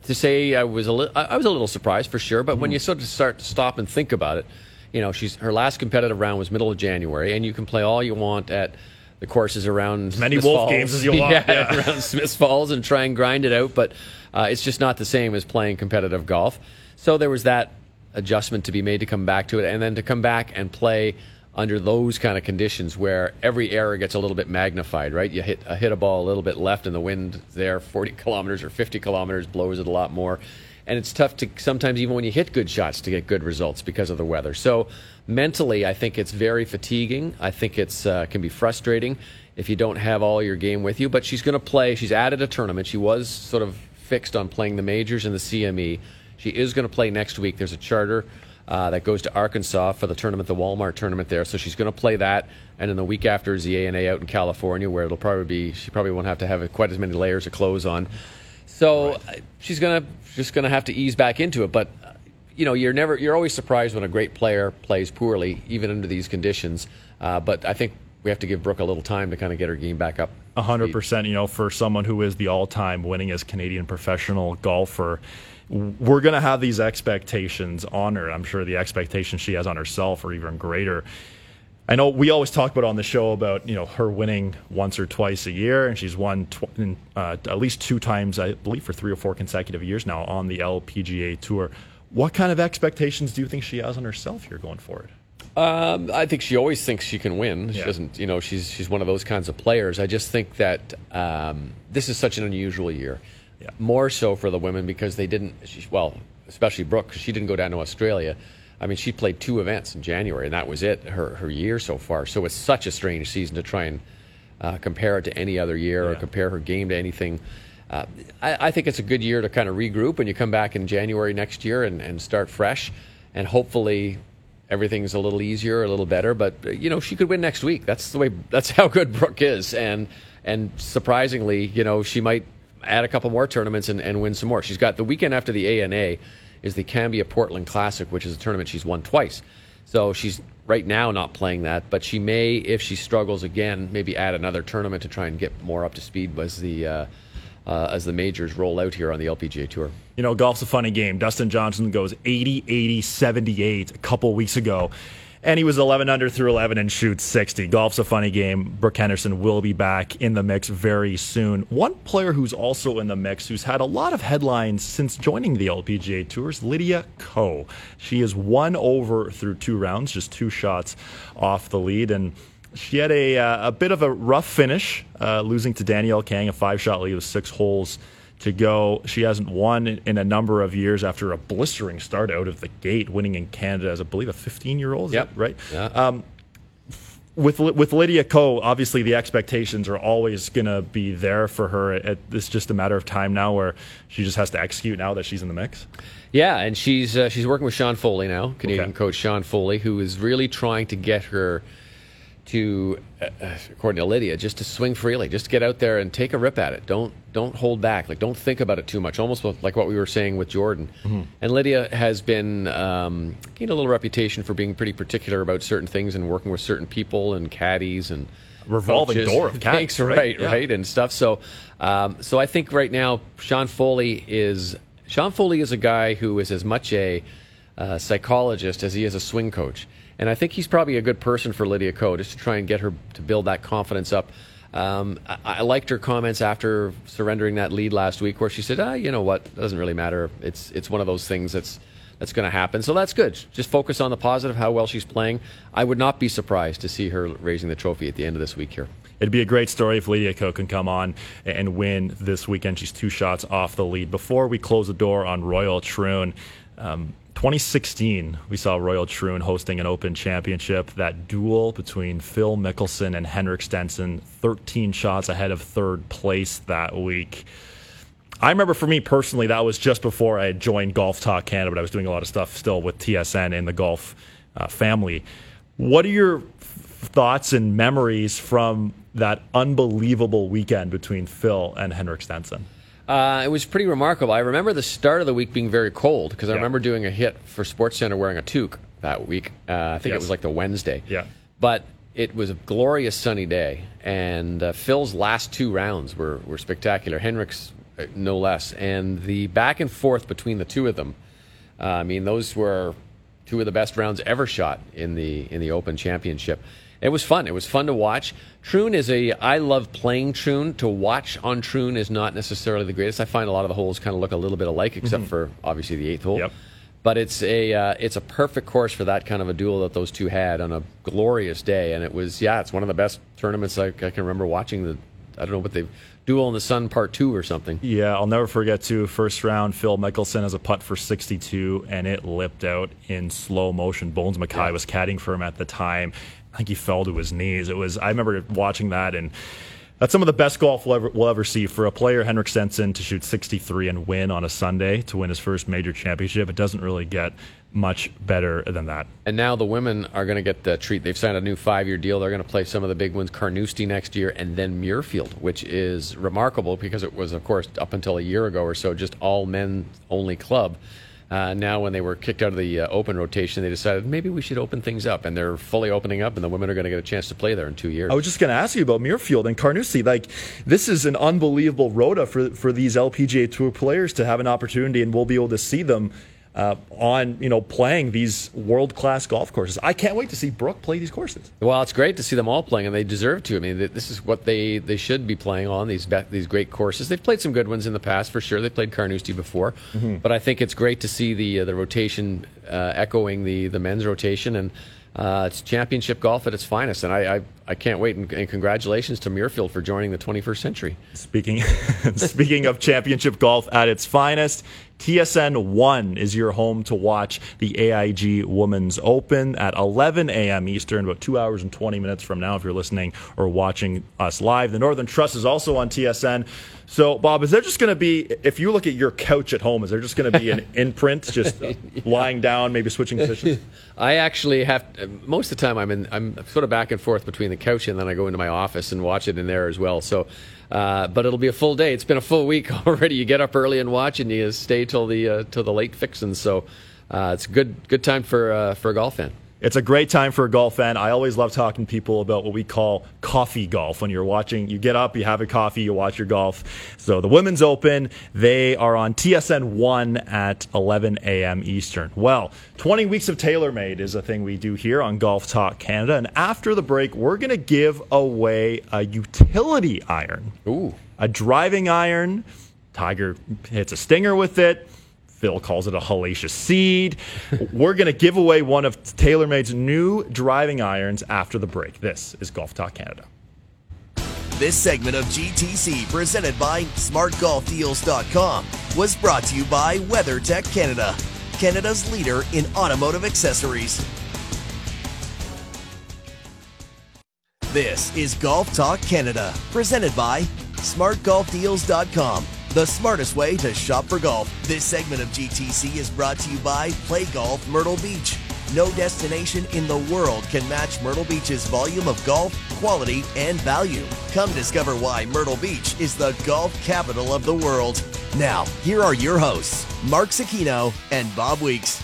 to say I was a li- I was a little surprised for sure, but mm when you sort of start to stop and think about it, you know, she's her last competitive round was middle of January, and you can play all you want at the courses around as many Smiths Wolf Falls. games as you want yeah, yeah. around Smiths Falls and try and grind it out, but uh, it's just not the same as playing competitive golf. So there was that adjustment to be made to come back to it, and then to come back and play under those kind of conditions where every error gets a little bit magnified, right? You hit, uh, hit a ball a little bit left and the wind there 40 kilometers or 50 kilometers blows it a lot more. And it's tough to sometimes, even when you hit good shots, to get good results because of the weather. So mentally, I think it's very fatiguing. I think it's uh, can be frustrating if you don't have all your game with you. But she's going to play. She's added a tournament. She was sort of fixed on playing the majors and the CME. She is going to play next week. There's a charter uh, that goes to Arkansas for the tournament, the Walmart tournament there. So she's going to play that, and then the week after is the ANA out in California, where it'll probably be she probably won't have to have quite as many layers of clothes on. So right. she's gonna just gonna have to ease back into it. But you know, you're never you're always surprised when a great player plays poorly, even under these conditions. Uh, but I think we have to give Brooke a little time to kind of get her game back up. A hundred percent. You know, for someone who is the all-time winningest Canadian professional golfer we're going to have these expectations on her. I'm sure the expectations she has on herself are even greater. I know we always talk about on the show about you know her winning once or twice a year, and she's won tw- uh, at least two times, I believe, for three or four consecutive years now on the LPGA Tour. What kind of expectations do you think she has on herself here going forward? Um, I think she always thinks she can win. She Yeah. doesn't, you know, she's she's one of those kinds of players. I just think that um, this is such an unusual year, Yeah. more so for the women because they didn't. She, well, especially Brooke, she didn't go down to Australia. I mean, she played two events in January, and that was it. Her her year so far. So it's such a strange season to try and uh, compare it to any other year or compare her game to anything. Uh, I, I think it's a good year to kind of regroup and you come back in January next year and, and start fresh, and hopefully everything's a little easier, a little better. But uh, you know, she could win next week. That's the way. That's how good Brooke is, and and surprisingly, you know, she might add a couple more tournaments and, and win some more. She's got the weekend after the ANA is the Cambia Portland Classic, which is a tournament she's won twice. So she's right now not playing that, but she may, if she struggles again, maybe add another tournament to try and get more up to speed as the uh, uh, as the majors roll out here on the LPGA Tour. You know, golf's a funny game. Dustin Johnson goes 80, 80, 78 a couple weeks ago, and he was 11 under through 11 and shoots 60. Golf's a funny game. Brooke Henderson will be back in the mix very soon. One player who's also in the mix, who's had a lot of headlines since joining the LPGA Tours, Lydia Ko. She is one over through two rounds, just two shots off the lead, and she had a, uh, a bit of a rough finish, uh, losing to Danielle Kang, a five shot lead with six holes to go. She hasn't won in a number of years after a blistering start out of the gate, winning in Canada as I believe a 15 year old. Yep. right. Yeah. Um, with with Lydia Ko, obviously the expectations are always going to be there for her. It, it's just a matter of time now, where she just has to execute now that she's in the mix. Yeah, and she's uh, she's working with Sean Foley now, Canadian Okay. coach Sean Foley, who is really trying to get her to, uh, uh, according to Lydia, just to swing freely, just get out there and take a rip at it. Don't don't hold back. Like don't think about it too much. Almost like what we were saying with Jordan. And Lydia has been um, gained a little reputation for being pretty particular about certain things and working with certain people and caddies and Revolving coaches. door of caddies, right? right, Yeah. right, and stuff. So, um, so I think right now Sean Foley is Sean Foley is a guy who is as much a uh, psychologist as he is a swing coach, and I think he's probably a good person for Lydia Ko just to try and get her to build that confidence up. Um, I, I liked her comments after surrendering that lead last week, where she said, "Ah, you know what? It doesn't really matter. It's it's one of those things that's." That's going to happen. So that's good. Just focus on the positive, how well she's playing. I would not be surprised to see her raising the trophy at the end of this week here. It'd be a great story if Lydia Ko can come on and win this weekend. She's two shots off the lead. Before we close the door on Royal Troon, um, 2016, we saw Royal Troon hosting an Open Championship. That duel between Phil Mickelson and Henrik Stenson, 13 shots ahead of third place that week. I remember for me personally, that was just before I had joined Golf Talk Canada, but I was doing a lot of stuff still with TSN in the golf uh, family. What are your thoughts and memories from that unbelievable weekend between Phil and Henrik Stenson? Uh, it was pretty remarkable. I remember the start of the week being very cold because I Yeah. remember doing a hit for SportsCenter wearing a toque that week. Uh, I think it was like the Wednesday. Yeah. But it was a glorious sunny day, and uh, Phil's last two rounds were, were spectacular. Henrik's uh, no less, and the back and forth between the two of them. Uh, I mean, those were two of the best rounds ever shot in the in the Open Championship. It was fun. It was fun to watch. Troon is a. I love playing Troon. To watch on Troon is not necessarily the greatest. I find a lot of the holes kind of look a little bit alike, except for obviously the eighth hole. Yep. But it's a uh, it's a perfect course for that kind of a duel that those two had on a glorious day, and it was yeah, it's one of the best tournaments I, I can remember watching. The I don't know what they duel in the sun part two or something. Yeah, I'll never forget too. First round, Phil Mickelson has a putt for 62, and it lipped out in slow motion. Bones Mackay was caddying for him at the time. I think he fell to his knees. It was. I remember watching that, and that's some of the best golf we'll ever, we'll ever see for a player, Henrik Stenson, to shoot 63 and win on a Sunday to win his first major championship. It doesn't really get much better than that. And now the women are going to get the treat. They've signed a new five-year deal. They're going to play some of the big ones, Carnoustie next year, and then Muirfield, which is remarkable because it was, of course, up until a year ago or so, just all men-only club. Uh, now, when they were kicked out of the uh, open rotation, they decided maybe we should open things up, and they're fully opening up, and the women are going to get a chance to play there in two years. I was just going to ask you about Muirfield and Carnoustie. Like, this is an unbelievable rota for for these LPGA Tour players to have an opportunity, and we'll be able to see them uh, on you know playing these world class golf courses. I can't wait to see Brooke play these courses. Well, it's great to see them all playing, and they deserve to. I mean, this is what they, they should be playing on these these great courses. They've played some good ones in the past for sure. They played Carnoustie before, mm-hmm. but I think it's great to see the uh, the rotation uh, echoing the the men's rotation and. Uh, it's championship golf at its finest, and I, I, I can't wait. And, and, congratulations to Muirfield for joining the 21st century. Speaking speaking of championship golf at its finest, TSN 1 is your home to watch the AIG Women's Open at 11 a.m. Eastern, about two hours and 20 minutes from now, if you're listening or watching us live. The Northern Trust is also on TSN. So, Bob, is there just going to be, if you look at your couch at home, is there just going to be an imprint, just yeah. lying down, maybe switching positions? I actually have, most of the time, I'm in, I'm sort of back and forth between the couch and then I go into my office and watch it in there as well. So, uh, but it'll be a full day. It's been a full week already. You get up early and watch, and you stay till the uh, till the late fixings. So uh, it's a good good time for for a golf fan. It's a great time for a golf fan. I always love talking to people about what we call coffee golf. When you're watching, you get up, you have a coffee, you watch your golf. So the Women's Open, they are on TSN 1 at 11 a.m. Eastern. Well, 20 weeks of TaylorMade is a thing we do here on Golf Talk Canada. And after the break, we're going to give away a utility iron. Ooh. A driving iron. Tiger hits a stinger with it Phil calls it a hellacious seed. We're going to give away one of TaylorMade's new driving irons after the break. This is Golf Talk Canada. This segment of GTC, presented by SmartGolfDeals.com, was brought to you by WeatherTech Canada, Canada's leader in automotive accessories. This is Golf Talk Canada, presented by SmartGolfDeals.com the smartest way to shop for golf. This segment of GTC is brought to you by Play Golf Myrtle Beach. No destination in the world can match Myrtle Beach's volume of golf, quality, and value. Come discover why Myrtle Beach is the golf capital of the world. Now, here are your hosts, Mark Zecchino and Bob Weeks.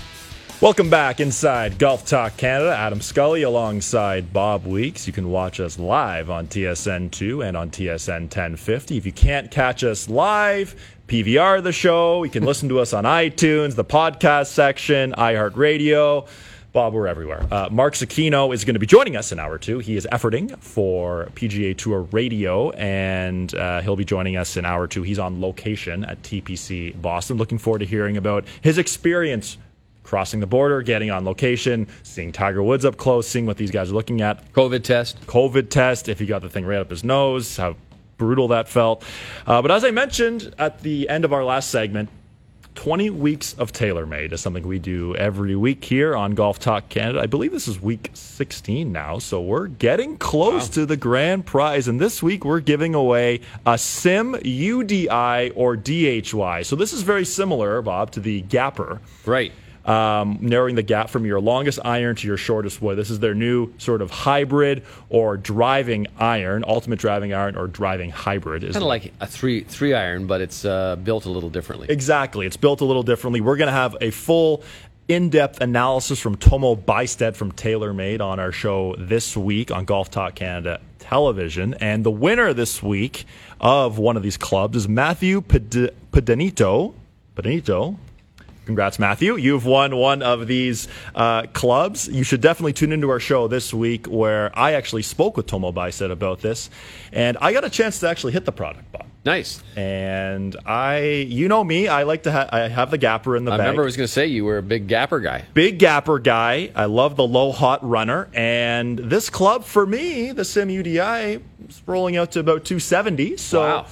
Welcome back inside Golf Talk Canada. Adam Scully alongside Bob Weeks. You can watch us live on TSN 2 and on TSN 1050. If you can't catch us live, PVR the show. You can listen to us on iTunes, the podcast section, iHeartRadio. Bob, we're everywhere. Uh, Mark Zecchino is going to be joining us in hour two. He is efforting for PGA Tour Radio, and uh, he'll be joining us in hour two. He's on location at TPC Boston. Looking forward to hearing about his experience crossing the border, getting on location, seeing Tiger Woods up close, seeing what these guys are looking at. COVID test. COVID test, if he got the thing right up his nose, how brutal that felt. Uh, but as I mentioned at the end of our last segment, 20 weeks of TaylorMade is something we do every week here on Golf Talk Canada. I believe this is week 16 now, so we're getting close wow. to the grand prize. And this week we're giving away a Sim UDI or DHY. So this is very similar, Bob, to the Gapper. Right um, narrowing the gap from your longest iron to your shortest wood. This is their new sort of hybrid or driving iron, ultimate driving iron or driving hybrid. Kind of like a three three iron, but it's uh, built a little differently. Exactly, it's built a little differently. We're going to have a full in-depth analysis from Tomo Bystedt from TaylorMade on our show this week on Golf Talk Canada television. And the winner this week of one of these clubs is Matthew Pedanito. Pedanito, Congrats, Matthew. You've won one of these uh, clubs. You should definitely tune into our show this week where I actually spoke with Tomo Bystedt about this. And I got a chance to actually hit the product, Bob. Nice. And I, you know me, I like to ha- I have the gapper in the back. I bag. remember I was going to say you were a big gapper guy. Big gapper guy. I love the low hot runner. And this club, for me, the Sim UDI, is rolling out to about 270. So. Wow.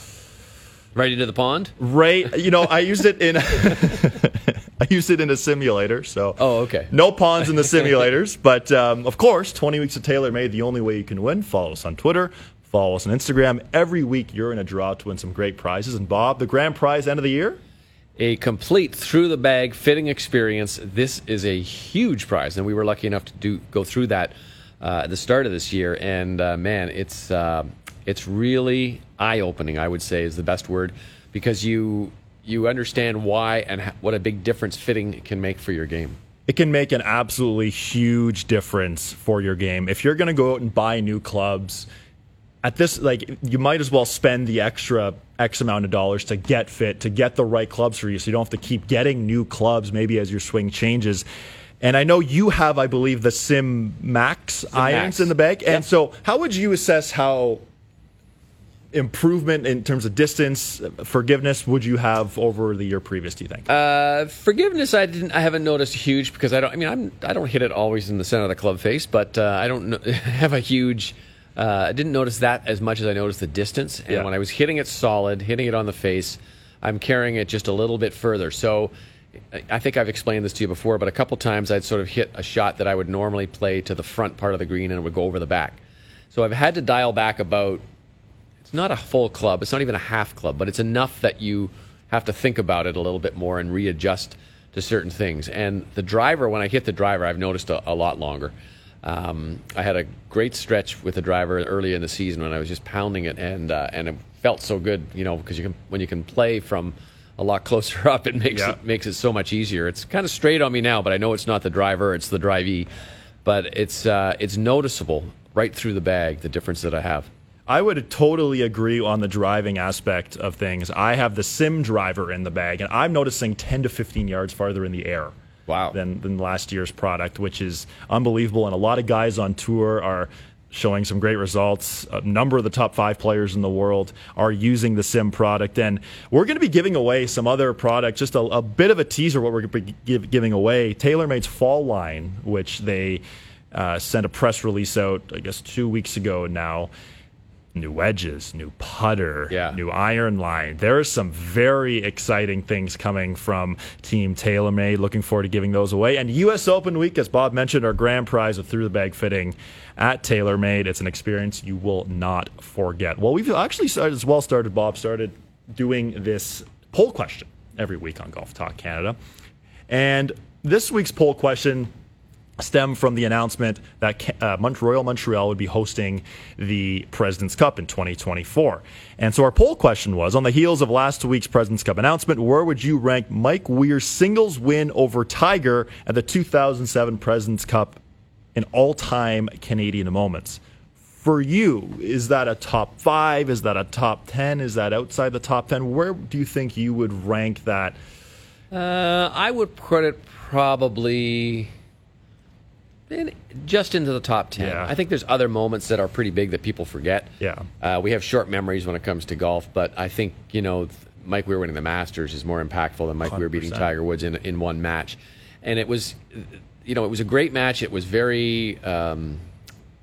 Ready to the pond? Right. You know, I used it in. I used it in a simulator, so oh, okay. No pawns in the simulators, but um, of course, 20 weeks of TaylorMade, the only way you can win. Follow us on Twitter, follow us on Instagram. Every week, you're in a draw to win some great prizes. And Bob, the grand prize end of the year. A complete through the bag fitting experience. This is a huge prize, and we were lucky enough to do go through that uh, at the start of this year. And uh, man, it's uh, it's really eye opening. I would say is the best word because you you understand why and what a big difference fitting can make for your game. It can make an absolutely huge difference for your game. If you're going to go out and buy new clubs, at this like you might as well spend the extra X amount of dollars to get fit, to get the right clubs for you, so you don't have to keep getting new clubs maybe as your swing changes. And I know you have, I believe, the Sim Max irons Max. in the bag. And Yep. so, how would you assess how improvement in terms of distance, forgiveness would you have over the year previous? Do you think? Uh, forgiveness, I didn't. I haven't noticed huge because I don't. I mean, I'm. I don't hit it always in the center of the club face, but uh, I don't kn- have a huge. Uh, I didn't notice that as much as I noticed the distance. And Yeah. when I was hitting it solid, hitting it on the face, I'm carrying it just a little bit further. So. I think I've explained this to you before, but a couple times I'd sort of hit a shot that I would normally play to the front part of the green and it would go over the back. So I've had to dial back about it's not a full club. It's not even a half club, but it's enough that you have to think about it a little bit more and readjust to certain things. And the driver, when I hit the driver, I've noticed a, a lot longer. Um, I had a great stretch with the driver early in the season when I was just pounding it, and uh, and it felt so good, you know, because you can when you can play from a lot closer up, it makes Yeah. it makes it so much easier. It's kind of straight on me now, but I know it's not the driver; it's the drivee. But it's uh, it's noticeable right through the bag the difference that I have. I would totally agree on the driving aspect of things. I have the sim driver in the bag, and I'm noticing 10 to 15 yards farther in the air. Wow. Than, than last year's product, which is unbelievable. And a lot of guys on tour are showing some great results. A number of the top five players in the world are using the sim product. And we're going to be giving away some other products, just a, a bit of a teaser what we're going to be give, giving away. TaylorMade's fall line, which they uh, sent a press release out, I guess, two weeks ago now new wedges, new putter, Yeah. new iron line. There are some very exciting things coming from Team TaylorMade. Looking forward to giving those away. And U.S. Open week, as Bob mentioned, our grand prize of through the bag fitting at TaylorMade. It's an experience you will not forget. Well, we've actually started, as well started, Bob started doing this poll question every week on Golf Talk Canada. And this week's poll question stem from the announcement that uh, Royal Montreal would be hosting the President's Cup in 2024. And so our poll question was on the heels of last week's President's Cup announcement, where would you rank Mike Weir's singles win over Tiger at the 2007 President's Cup in all time Canadian moments? For you, is that a top five? Is that a top 10? Is that outside the top 10? Where do you think you would rank that? Uh, I would put it probably in, just into the top 10. Yeah. I think there's other moments that are pretty big that people forget. Yeah. Uh, we have short memories when it comes to golf, but I think, you know, Mike Weir winning the Masters is more impactful than Mike Weir beating Tiger Woods in, in one match. And it was, you know, it was a great match. It was very, um,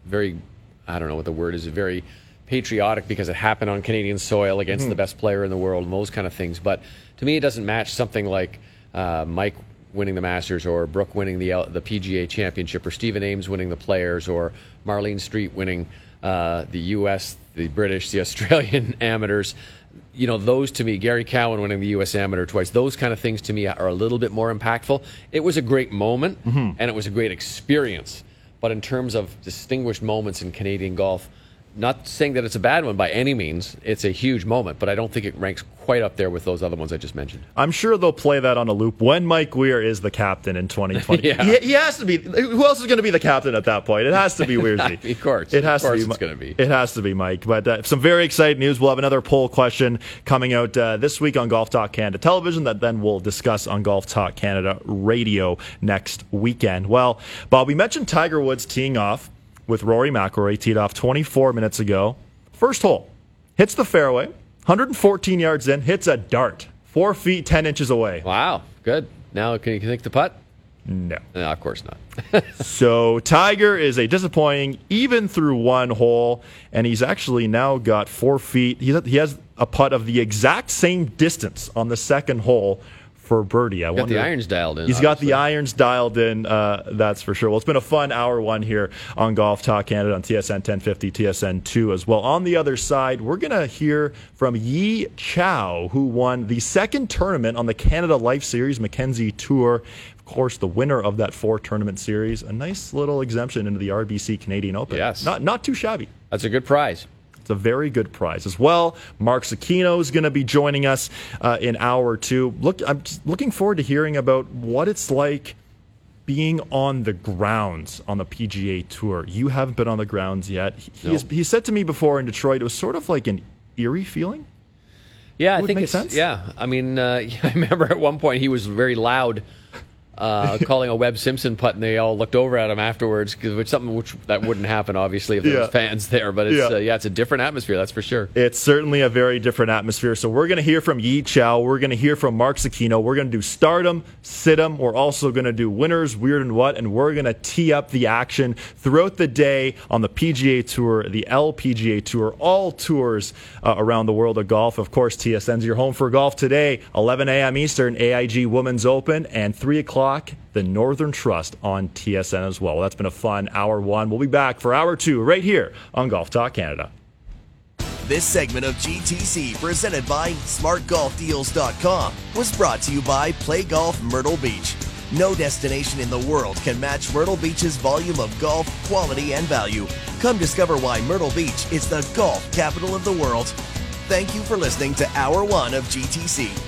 very, I don't know what the word is, very patriotic because it happened on Canadian soil against Mm-hmm. the best player in the world and those kind of things. But to me, it doesn't match something like uh, Mike winning the Masters or Brooke winning the the PGA Championship or Stephen Ames winning the Players or Marlene Streit winning uh, the U.S., the British, the Australian amateurs. You know, those to me, Gary Cowan winning the U.S. Amateur twice, those kind of things to me are a little bit more impactful. It was a great moment Mm-hmm. and it was a great experience. But in terms of distinguished moments in Canadian golf, not saying that it's a bad one by any means, it's a huge moment, but I don't think it ranks quite up there with those other ones I just mentioned. I'm sure they'll play that on a loop when Mike Weir is the captain in 2020. Yeah. he, he has to be. Who else is going to be the captain at that point? It has to be Weirsy. Of course. it has Of course to be. it's gonna be. It has to be Mike. But uh, some very exciting news. We'll have another poll question coming out uh, this week on Golf Talk Canada Television that then we'll discuss on Golf Talk Canada Radio next weekend. Well, Bob, we mentioned Tiger Woods teeing off with Rory McIlroy teed off 24 minutes ago. First hole, hits the fairway, 114 yards in, hits a dart, four feet 10 inches away. Wow, good. Now, can you think the putt? No. No, of course not. So Tiger is a disappointing even through one hole, and he's actually now got four feet. He's, he has a putt of the exact same distance on the second hole for birdie. I Got wonder- the irons dialed in. He's got the irons dialed in. Uh, that's for sure. Well, it's been a fun hour one here on Golf Talk Canada on TSN 1050, TSN 2 as well. On the other side, we're going to hear from Yi Chow, who won the second tournament on the Canada Life Series Mackenzie Tour. Of course, the winner of that four tournament series. A nice little exemption into the RBC Canadian Open. Yes. Not, not too shabby. That's a good prize. It's a very good prize as well. Mark Zecchino is going to be joining us uh, in hour two. Look, I'm just looking forward to hearing about what it's like being on the grounds on the PGA Tour. You haven't been on the grounds yet. He, No. he said to me before in Detroit, it was sort of like an eerie feeling. Yeah, I think it's sense. yeah. I mean, uh, I remember at one point he was very loud. Uh, calling a Webb Simpson putt, and they all looked over at him afterwards, because which something which that wouldn't happen obviously if there Yeah. was fans there. But it's Yeah. yeah. Uh, yeah, it's a different atmosphere, that's for sure. It's certainly a very different atmosphere. So we're going to hear from Yi Chow. We're going to hear from Mark Zecchino. We're going to do stardom, situm. We're also going to do winners, weird and what, and we're going to tee up the action throughout the day on the PGA Tour, the LPGA Tour, all tours uh, around the world of golf. Of course, TSN's your home for golf today, 11 a.m. Eastern, AIG Women's Open, and 3 o'clock, the Northern Trust on TSN as well. well. That's been a fun hour one. We'll be back for hour two right here on Golf Talk Canada. This segment of GTC, presented by SmartGolfDeals.com, was brought to you by Play Golf Myrtle Beach. No destination in the world can match Myrtle Beach's volume of golf, quality, and value. Come discover why Myrtle Beach is the golf capital of the world. Thank you for listening to Hour One of GTC.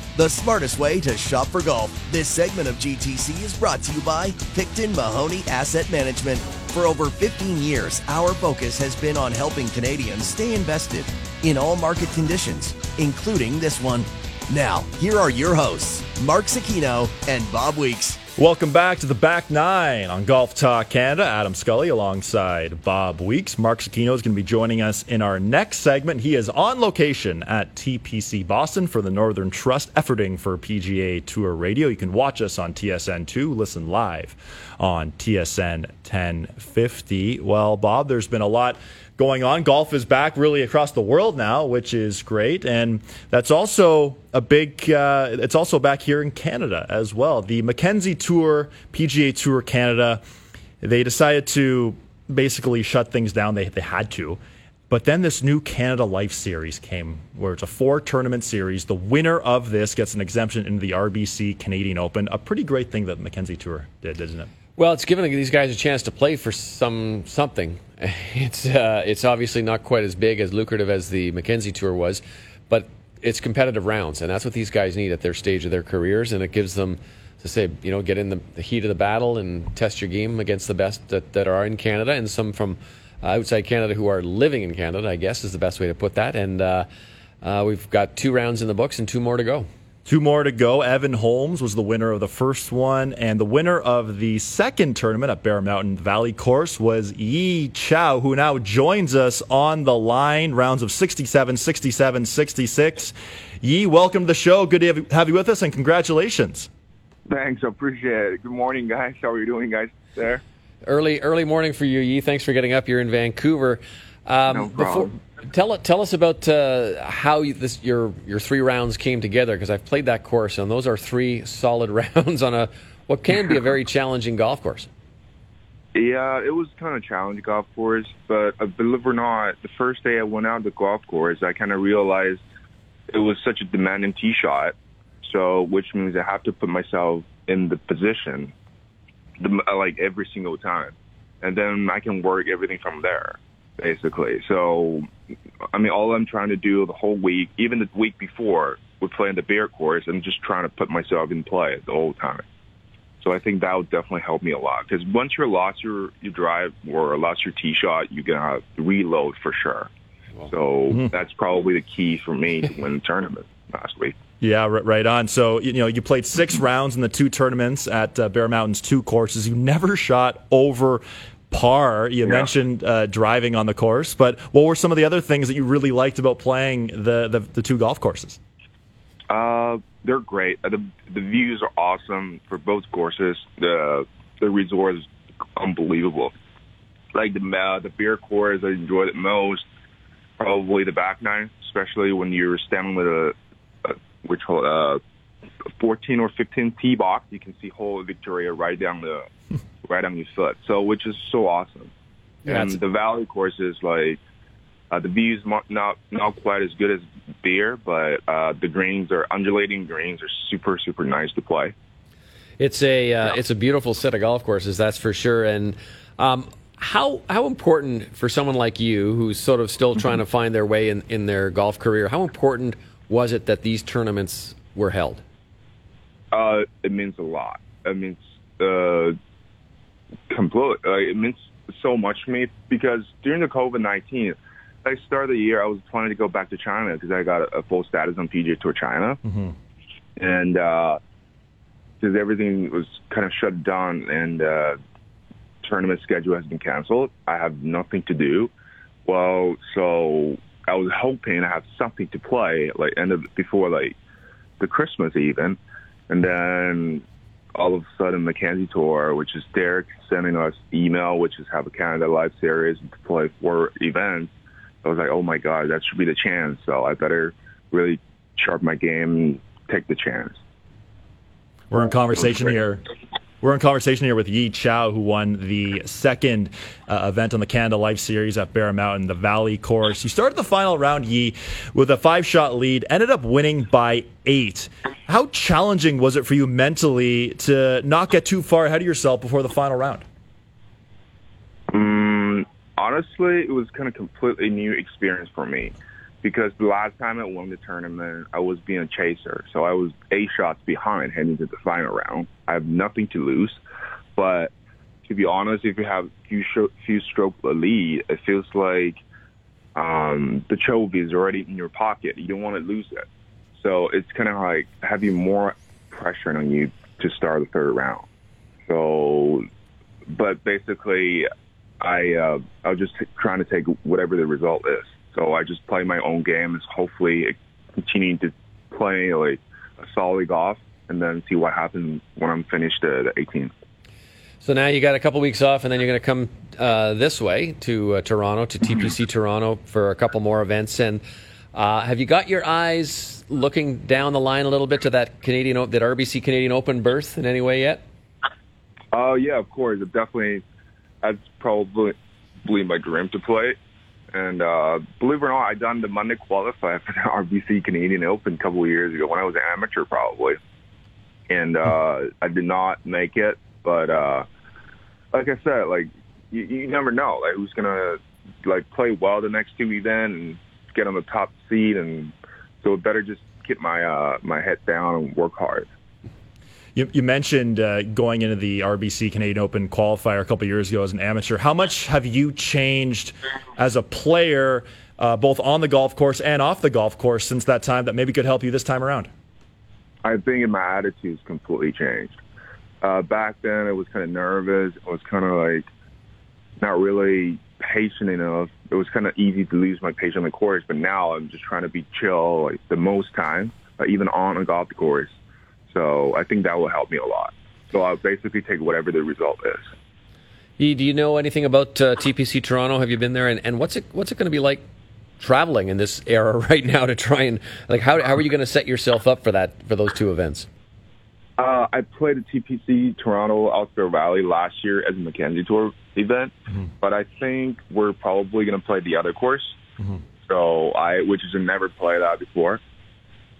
the smartest way to shop for golf. This segment of GTC is brought to you by Picton Mahoney Asset Management. For over 15 years, our focus has been on helping Canadians stay invested in all market conditions, including this one. Now, here are your hosts, Mark Zecchino and Bob Weeks. Welcome back to the back nine on Golf Talk Canada. Adam Scully alongside Bob Weeks. Mark Zecchino is going to be joining us in our next segment. He is on location at TPC Boston for the Northern Trust, efforting for PGA Tour Radio. You can watch us on TSN2, listen live on TSN 1050. Well, Bob, there's been a lot going on. Golf is back really across the world now, which is great, and that's also a big. Uh, it's also back here in Canada as well. The Mackenzie Tour, PGA Tour Canada, they decided to basically shut things down. They they had to. But then this new Canada Life Series came, where it's a four tournament series. The winner of this gets an exemption into the RBC Canadian Open. A pretty great thing that Mackenzie Tour did, isn't it? Well, it's given these guys a chance to play for some something. It's uh, it's obviously not quite as big as lucrative as the Mackenzie Tour was, but it's competitive rounds, and that's what these guys need at their stage of their careers, and it gives them to say, you know, get in the, the heat of the battle and test your game against the best that, that are in Canada, and some from uh, outside Canada who are living in Canada. I guess is the best way to put that. And uh, uh, we've got two rounds in the books and two more to go. Two more to go. Evan Holmes was the winner of the first one, and the winner of the second tournament at Bear Mountain Valley Course was Yi Chow, who now joins us on the line. Rounds of 67, 67, 66. Yi, welcome to the show. Good to have you- with us, and congratulations. Thanks, I appreciate it. Good morning, guys. How are you doing, guys? There. Early early morning for you, Yi. Thanks for getting up. You're in Vancouver. Um, No problem. Tell tell us about uh, how you, this your your three rounds came together because I've played that course and those are three solid rounds on a what can be a very challenging golf course. Yeah, it was kind of a challenging golf course, but uh, believe it or not, the first day I went out the golf course, I kind of realized it was such a demanding tee shot. So, which means I have to put myself in the position, uh, like every single time, and then I can work everything from there, basically. So, I mean, all I'm trying to do the whole week, even the week before, with playing the bear course, I'm just trying to put myself in play the whole time. So I think that would definitely help me a lot because once you're lost your your drive or lost your tee shot, you're gonna have to reload for sure. So that's probably the key for me to win the tournament last week. Yeah, r- right on. So you know, you played six rounds in the two tournaments at uh, Bear Mountain's two courses. You never shot over par. You Yeah. mentioned uh, driving on the course, but what were some of the other things that you really liked about playing the the, the two golf courses? Uh, they're great. Uh, The the views are awesome for both courses. The the resort is unbelievable. Like the uh, the beer course, I enjoyed it most. Probably the back nine, especially when you're standing with a, a which uh, 14 or 15 tee box, you can see whole Victoria right down the right on your foot. So which is so awesome. Yeah, and the valley course is like uh, the views not not quite as good as beer, but uh, the greens are undulating greens are super super nice to play. It's a uh, it's a beautiful set of golf courses, that's for sure. And Um, how how important for someone like you, who's sort of still trying to find their way in, in their golf career, how important was it that these tournaments were held? Uh, it means a lot. It means uh, complete. Uh, it means so much to me because during the COVID nineteen, I started the year. I was planning to go back to China because I got a, a, full status on PGA Tour China, mm-hmm. and because uh, everything was kind of shut down and uh, tournament schedule has been canceled, I have nothing to do. Well, so I was hoping to have something to play like end of before like the Christmas even, and then all of a sudden the Mackenzie Tour, which is Derek sending us email, which is have a Canada Life Series to play four events. I was like, oh my god, that should be the chance. So I better really sharpen my game and take the chance. We're in conversation here we're in conversation here with Yi Chao, who won the second uh, event on the Canada Life Series at Bear Mountain, the Valley Course. You started the final round, Yi, with a five shot lead, ended up winning by eight. How challenging was it for you mentally to not get too far ahead of yourself before the final round? Um, honestly, it was kind of completely new experience for me because the last time I won the tournament, I was being a chaser. So I was eight shots behind heading to the final round. I have nothing to lose. But to be honest, if you have few, sh- few stroke lead, it feels like um, the trophy is already in your pocket. You don't want to lose it. So it's kind of like having more pressure on you to start the third round. So, but basically, I uh, I was just trying to take whatever the result is. So I just play my own games, hopefully continuing to play like a solid golf, and then see what happens when I'm finished the 18th. So now you got a couple weeks off, and then you're going to come uh, this way to uh, Toronto, to TPC Toronto for a couple more events. And uh, have you got your eyes looking down the line a little bit to that Canadian, that RBC Canadian Open berth in any way yet? Oh yeah, of course. It definitely, that's probably my dream to play. And uh, believe it or not, I done the Monday qualifier for the RBC Canadian Open a couple of years ago when I was an amateur, probably. And uh, I did not make it, but uh, like I said, like you, you never know, like who's gonna like play well the next two events and get on the top seed, and so better just keep my uh, my head down and work hard. You, you mentioned uh, going into the RBC Canadian Open qualifier a couple years ago as an amateur. How much have you changed as a player, uh, both on the golf course and off the golf course, since that time that maybe could help you this time around? I think my attitude's completely changed. Uh, back then, it was kind of nervous. I was kind of like not really patient enough. It was kind of easy to lose my patience on the course, but now I'm just trying to be chill like the most time, uh, even on a golf course. So I think that will help me a lot. So I'll basically take whatever the result is. Do you know anything about uh, TPC Toronto? Have you been there? And, and what's it what's it going to be like traveling in this era right now to try and like how how are you going to set yourself up for that for those two events? Uh, I played at TPC Toronto Osprey Valley last year as a Mackenzie Tour event, mm-hmm. but I think we're probably going to play the other course. Mm-hmm. So I, which is never played that before.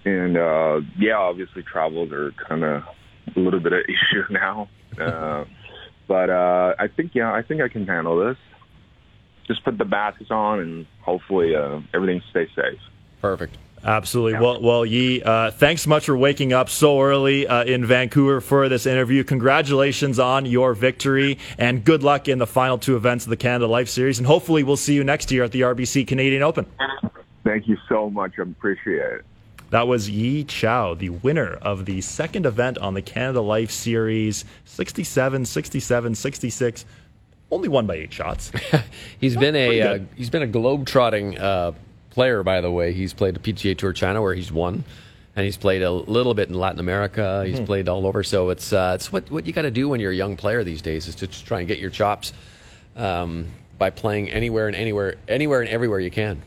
And uh, yeah, obviously travels are kind of a little bit of issue now. Uh, but uh, I think yeah, I think I can handle this. Just put the baskets on and hopefully uh, everything stays safe. Perfect. Absolutely. Yeah. Well, well, Yi, uh, thanks so much for waking up so early uh, in Vancouver for this interview. Congratulations on your victory, and good luck in the final two events of the Canada Life Series. And hopefully, we'll see you next year at the RBC Canadian Open. Thank you so much. I appreciate it. That was Yi Chao, the winner of the second event on the Canada Life Series 67, 67, 66. Only won by eight shots. he's been a uh, he's been a globe-trotting uh, player, by the way. He's played the PGA Tour China where he's won, and he's played a little bit in Latin America. He's hmm. played all over. So it's uh, it's what what you got to do when you're a young player these days is to try and get your chops um, by playing anywhere and anywhere anywhere and everywhere you can.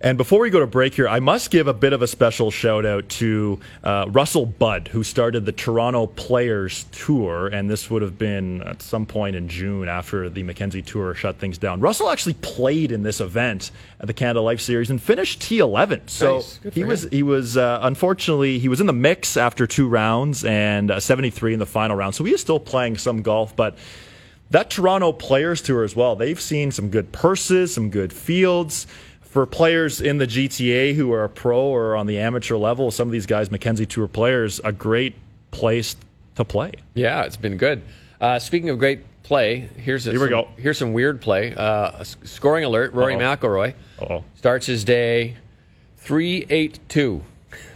And before we go to break here, I must give a bit of a special shout out to uh, Russell Budd, who started the Toronto Players Tour. And this would have been at some point in June after the Mackenzie Tour shut things down. Russell actually played in this event at the Canada Life Series and finished T11. So nice. he was, he was uh, unfortunately, he was in the mix after two rounds and uh, 73 in the final round. So he is still playing some golf, but that Toronto Players Tour as well. They've seen some good purses, some good fields for players in the GTA who are pro or on the amateur level. Some of these guys, Mackenzie Tour players, a great place to play. Yeah, it's been good. Uh, speaking of great play, here's a, Here we some, go. Here's some weird play. Uh, scoring alert: Rory Uh-oh. McIlroy Uh-oh. starts his day three eight two.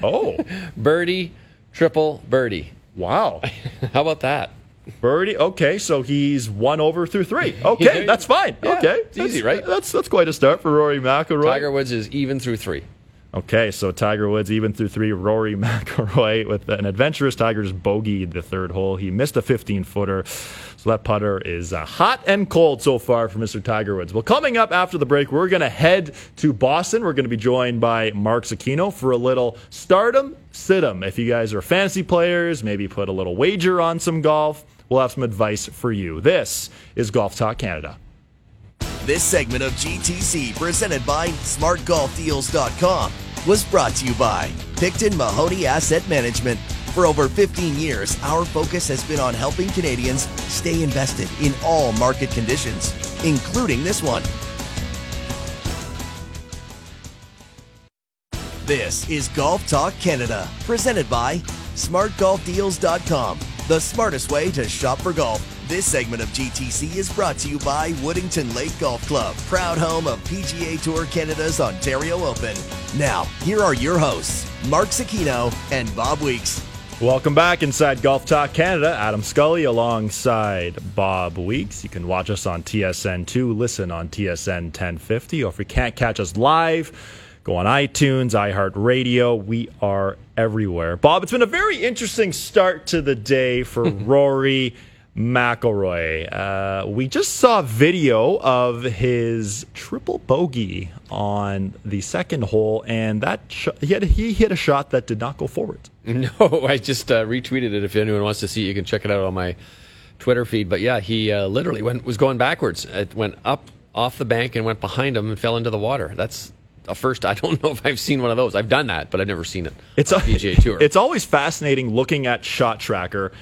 Oh, birdie, triple birdie. wow. How about that? Birdie. Okay, so he's one over through three. Okay, that's fine. Yeah, okay, it's easy, right? That's that's quite a start for Rory McIlroy. Tiger Woods is even through three. Okay, so Tiger Woods even through three. Rory McIlroy with an adventurous Tiger just bogeyed the third hole. He missed a 15 footer, so that putter is uh, hot and cold so far for Mr. Tiger Woods. Well, coming up after the break, we're going to head to Boston. We're going to be joined by Mark Zecchino for a little stardom, situm. If you guys are fantasy players, maybe put a little wager on some golf. We'll have some advice for you. This is Golf Talk Canada. This segment of GTC, presented by SmartGolfDeals.com, was brought to you by Picton Mahoney Asset Management. For over 15 years, our focus has been on helping Canadians stay invested in all market conditions, including this one. This is Golf Talk Canada, presented by SmartGolfDeals.com, the smartest way to shop for golf. This segment of GTC is brought to you by Woodington Lake Golf Club, proud home of PGA Tour Canada's Ontario Open. Now, here are your hosts, Mark Zecchino and Bob Weeks. Welcome back inside Golf Talk Canada. Adam Scully alongside Bob Weeks. You can watch us on TSN2, listen on TSN 1050, or if you can't catch us live, go on iTunes, iHeartRadio. We are everywhere. Bob, it's been a very interesting start to the day for Rory McIlroy. Uh, we just saw video of his triple bogey on the second hole, and that sh- he, had, he hit a shot that did not go forward. No, I just uh, retweeted it. If anyone wants to see, it, you can check it out on my Twitter feed. But yeah, he uh, literally went was going backwards. It went up off the bank and went behind him and fell into the water. That's first. I don't know if I've seen one of those. I've done that, but I've never seen it. It's on a, PGA Tour. It's always fascinating looking at Shot Tracker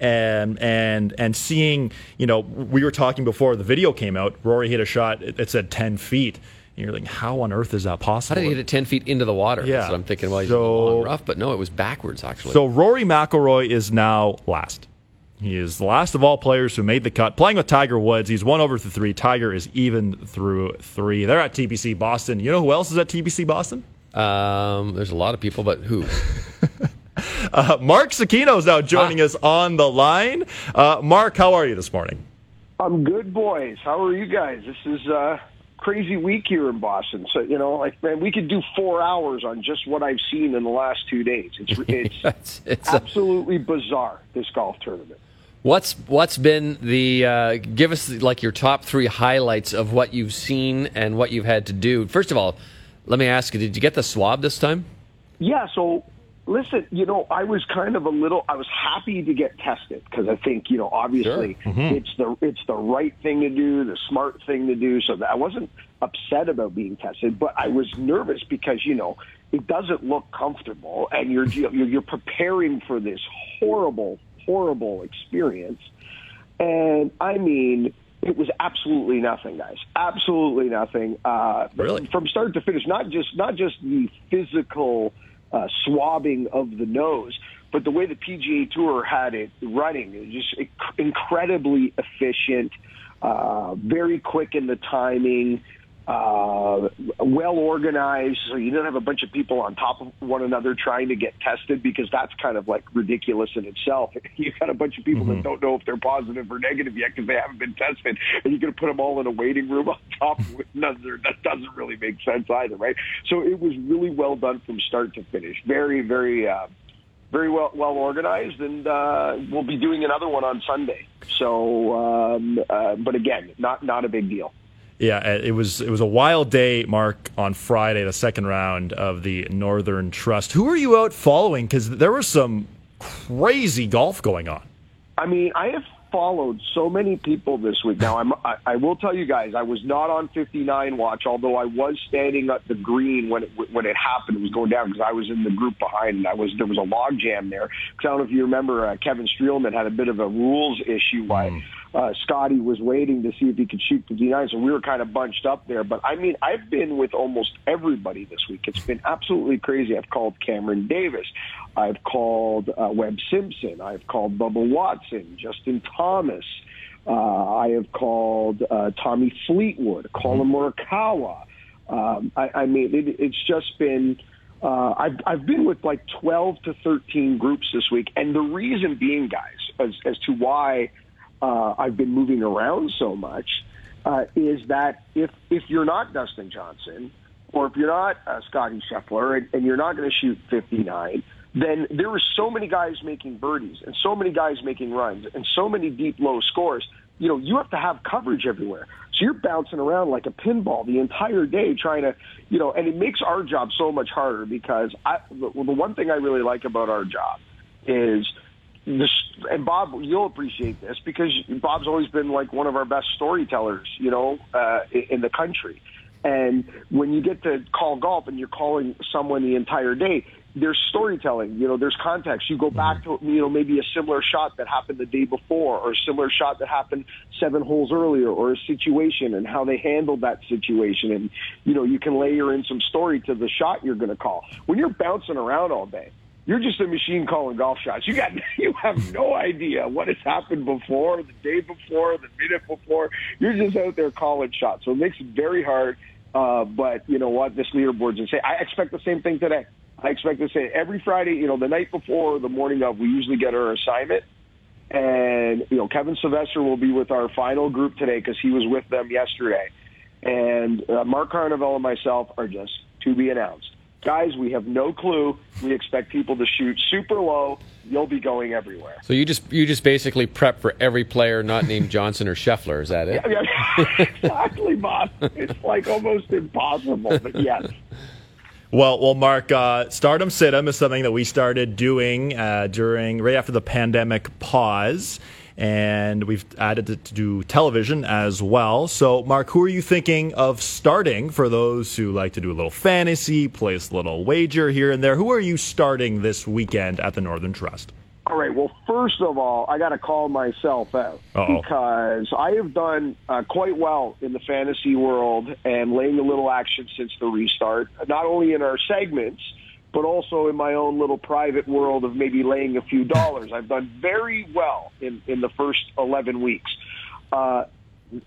and and and seeing. You know, we were talking before the video came out. Rory hit a shot. It, it said ten feet. And you're like, how on earth is that possible? How did he hit it ten feet into the water? Yeah. That's what I'm thinking. Well, he's So- long rough, but no, it was backwards actually. So Rory McIlroy is now last. He is the last of all players who made the cut. Playing with Tiger Woods, he's one over through three. Tiger is even through three. They're at TPC Boston. You know who else is at TPC Boston? um, there's a lot of people, but who? Uh, Mark Zecchino is now joining us on the line. Uh, Mark, how are you this morning? I'm good, boys. How are you guys? This is a crazy week here in Boston. So you know, like man, we could do four hours on just what I've seen in the last two days. It's it's It's, it's a, absolutely bizarre. This golf tournament. What's what's been the uh, give us like your top three highlights of what you've seen and what you've had to do? First of all, let me ask you: Did you get the swab this time? Yeah. So listen, you know, I was kind of a little. I was happy to get tested because I think you know, obviously, it's the it's the right thing to do, the smart thing to do. So that I wasn't upset about being tested, but I was nervous because you know it doesn't look comfortable, and you're you're, you're preparing for this horrible, horrible experience. And I mean, it was absolutely nothing, guys. Absolutely nothing. Uh, Really? From start to finish, not just not just the physical uh, swabbing of the nose, but the way the PGA Tour had it running, it was just inc- incredibly efficient, uh, very quick in the timing. Uh, well organized, so you don't have a bunch of people on top of one another trying to get tested because that's kind of like ridiculous in itself. You got a bunch of people that don't know if they're positive or negative yet because they haven't been tested, and you're going to put them all in a waiting room on top of another. That doesn't really make sense either, right? So it was really well done from start to finish. Very, very. Uh, very well well organized, and uh, we'll be doing another one on Sunday. So, um, uh, but again, not not a big deal. Yeah, uh, it was it was a wild day, Mark, on Friday, the second round of the Northern Trust. Who are you out following? Because there was some crazy golf going on. I mean, I have followed so many people this week. Now, I'm, I, I will tell you guys, I was not on 59 watch, although I was standing at the green when it when it happened. It was going down because I was in the group behind, and I was there was a log jam there. Because I don't know if you remember, uh, Kevin Streelman had a bit of a rules issue. Why uh, Scotty was waiting to see if he could shoot the nine, so we were kind of bunched up there. But I mean, I've been with almost everybody this week. It's been absolutely crazy. I've called Cameron Davis, I've called uh, Webb Simpson, I've called Bubba Watson, Justin Thomas. Uh, I have called uh, Tommy Fleetwood, Collin Morikawa. Um, I, I mean, it, it's just been. Uh, I've I've been with like 12 to 13 groups this week, and the reason being, guys, as as to why uh, I've been moving around so much, uh, is that if if you're not Dustin Johnson, or if you're not uh, Scotty Scheffler, and, and you're not going to shoot 59, then there are so many guys making birdies and so many guys making runs and so many deep low scores. You know, you have to have coverage everywhere. So you're bouncing around like a pinball the entire day trying to, you know, and it makes our job so much harder because I, the, the one thing I really like about our job is this, and Bob, you'll appreciate this because Bob's always been like one of our best storytellers, you know, uh, in the country. And when you get to call golf and you're calling someone the entire day, there's storytelling, you know, there's context. You go back to, you know, maybe a similar shot that happened the day before or a similar shot that happened seven holes earlier or a situation and how they handled that situation. And, you know, you can layer in some story to the shot you're going to call. When you're bouncing around all day, you're just a machine calling golf shots. You got you have no idea what has happened before, the day before, the minute before. You're just out there calling shots. So it makes it very hard. Uh, but you know what? This leaderboard's insane. I expect the same thing today. I expect to say every Friday, you know, the night before, the morning of, we usually get our assignment. And, you know, Kevin Sylvester will be with our final group today because he was with them yesterday. And uh, Mark Carnevale and myself are just to be announced. Guys, we have no clue. We expect people to shoot super low. You'll be going everywhere. So you just you just basically prep for every player not named Johnson or Scheffler. Is that it? Yeah, yeah. exactly, Bob. It's like almost impossible, but yes. Well, well, Mark, uh, Stardom Situm is something that we started doing uh, during right after the pandemic pause, and we've added it to do television as well. So, Mark, who are you thinking of starting for those who like to do a little fantasy, place a little wager here and there? Who are you starting this weekend at the Northern Trust? All right. Well, first of all, I got to call myself out Uh-oh. because I have done uh, quite well in the fantasy world and laying a little action since the restart. Not only in our segments, but also in my own little private world of maybe laying a few dollars. I've done very well in in the first eleven weeks. Uh,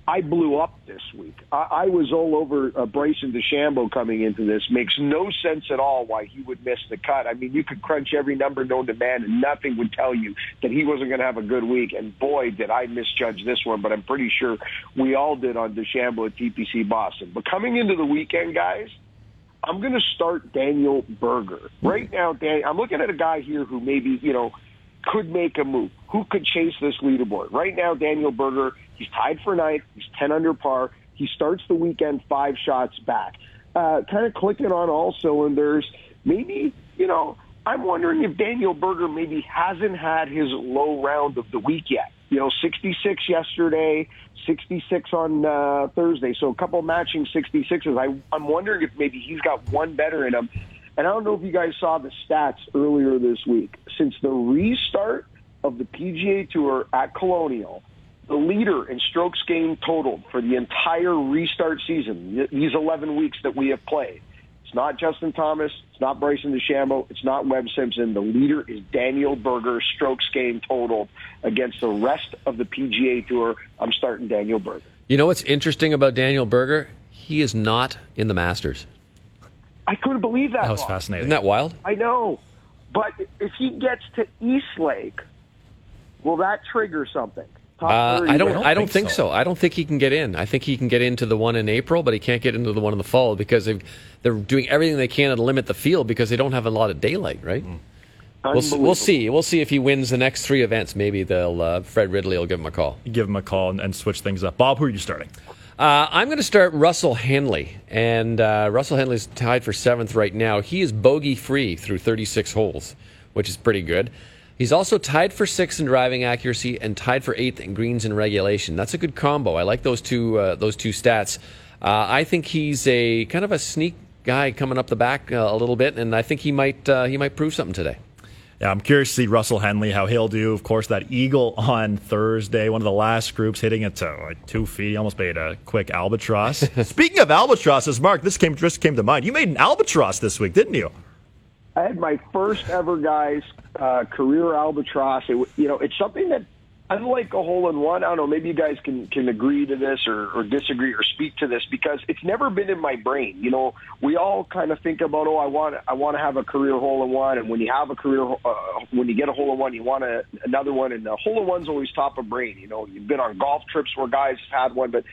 I blew up this week. I, I was all over uh, Bryson DeChambeau coming into this. Makes no sense at all why he would miss the cut. I mean, you could crunch every number known to man, and nothing would tell you that he wasn't going to have a good week. And boy, did I misjudge this one. But I'm pretty sure we all did on DeChambeau at TPC Boston. But coming into the weekend, guys, I'm going to start Daniel Berger right now. Dan, I'm looking at a guy here who maybe you know could make a move. Who could chase this leaderboard? Right now, Daniel Berger, he's tied for ninth. He's 10 under par. He starts the weekend five shots back. Uh, kind of clicking on all cylinders. Maybe, you know, I'm wondering if Daniel Berger maybe hasn't had his low round of the week yet. You know, 66 yesterday, 66 on uh, Thursday. So a couple matching 66s. I, I'm wondering if maybe he's got one better in him. And I don't know if you guys saw the stats earlier this week. Since the restart of the PGA Tour at Colonial, the leader in strokes gained totaled for the entire restart season, these 11 weeks that we have played. It's not Justin Thomas. It's not Bryson DeChambeau. It's not Webb Simpson. The leader is Daniel Berger, strokes gained total against the rest of the PGA Tour. I'm starting Daniel Berger. You know what's interesting about Daniel Berger? He is not in the Masters. I couldn't believe that. That was Bob. fascinating. Isn't that wild? I know. But if he gets to East Lake, will that trigger something? Top Uh, 30 I don't. I don't think so. I don't think he can get in. I think he can get into the one in April, but he can't get into the one in the fall because they've, they're doing everything they can to limit the field because they don't have a lot of daylight. Right. Mm. We'll, s- we'll see. We'll see if he wins the next three events. Maybe they'll. Uh, Fred Ridley will give him a call. Give him a call and, and switch things up. Bob, who are you starting? Uh, I'm going to start Russell Henley, and uh, Russell Henley's tied for seventh right now. He is bogey free through 36 holes, which is pretty good. He's also tied for sixth in driving accuracy and tied for eighth in greens in regulation. That's a good combo. I like those two uh, those two stats. Uh, I think he's a kind of a sneak guy coming up the back uh, a little bit, and I think he might uh, he might prove something today. Yeah, I'm curious to see Russell Henley how he'll do. Of course, that eagle on Thursday, one of the last groups hitting it to like two feet, almost made a quick albatross. Speaking of albatrosses, Mark, this came just came to mind. You made an albatross this week, didn't you? I had my first ever guys uh, career albatross. It, you know, it's something that unlike a hole in one, I don't know, maybe you guys can, can agree to this or, or disagree or speak to this because it's never been in my brain. You know, we all kind of think about, oh, I want, I want to have a career hole in one. And when you have a career, uh, when you get a hole in one, you want a, another one. And the hole in one's always top of brain. You know, you've been on golf trips where guys have had one, but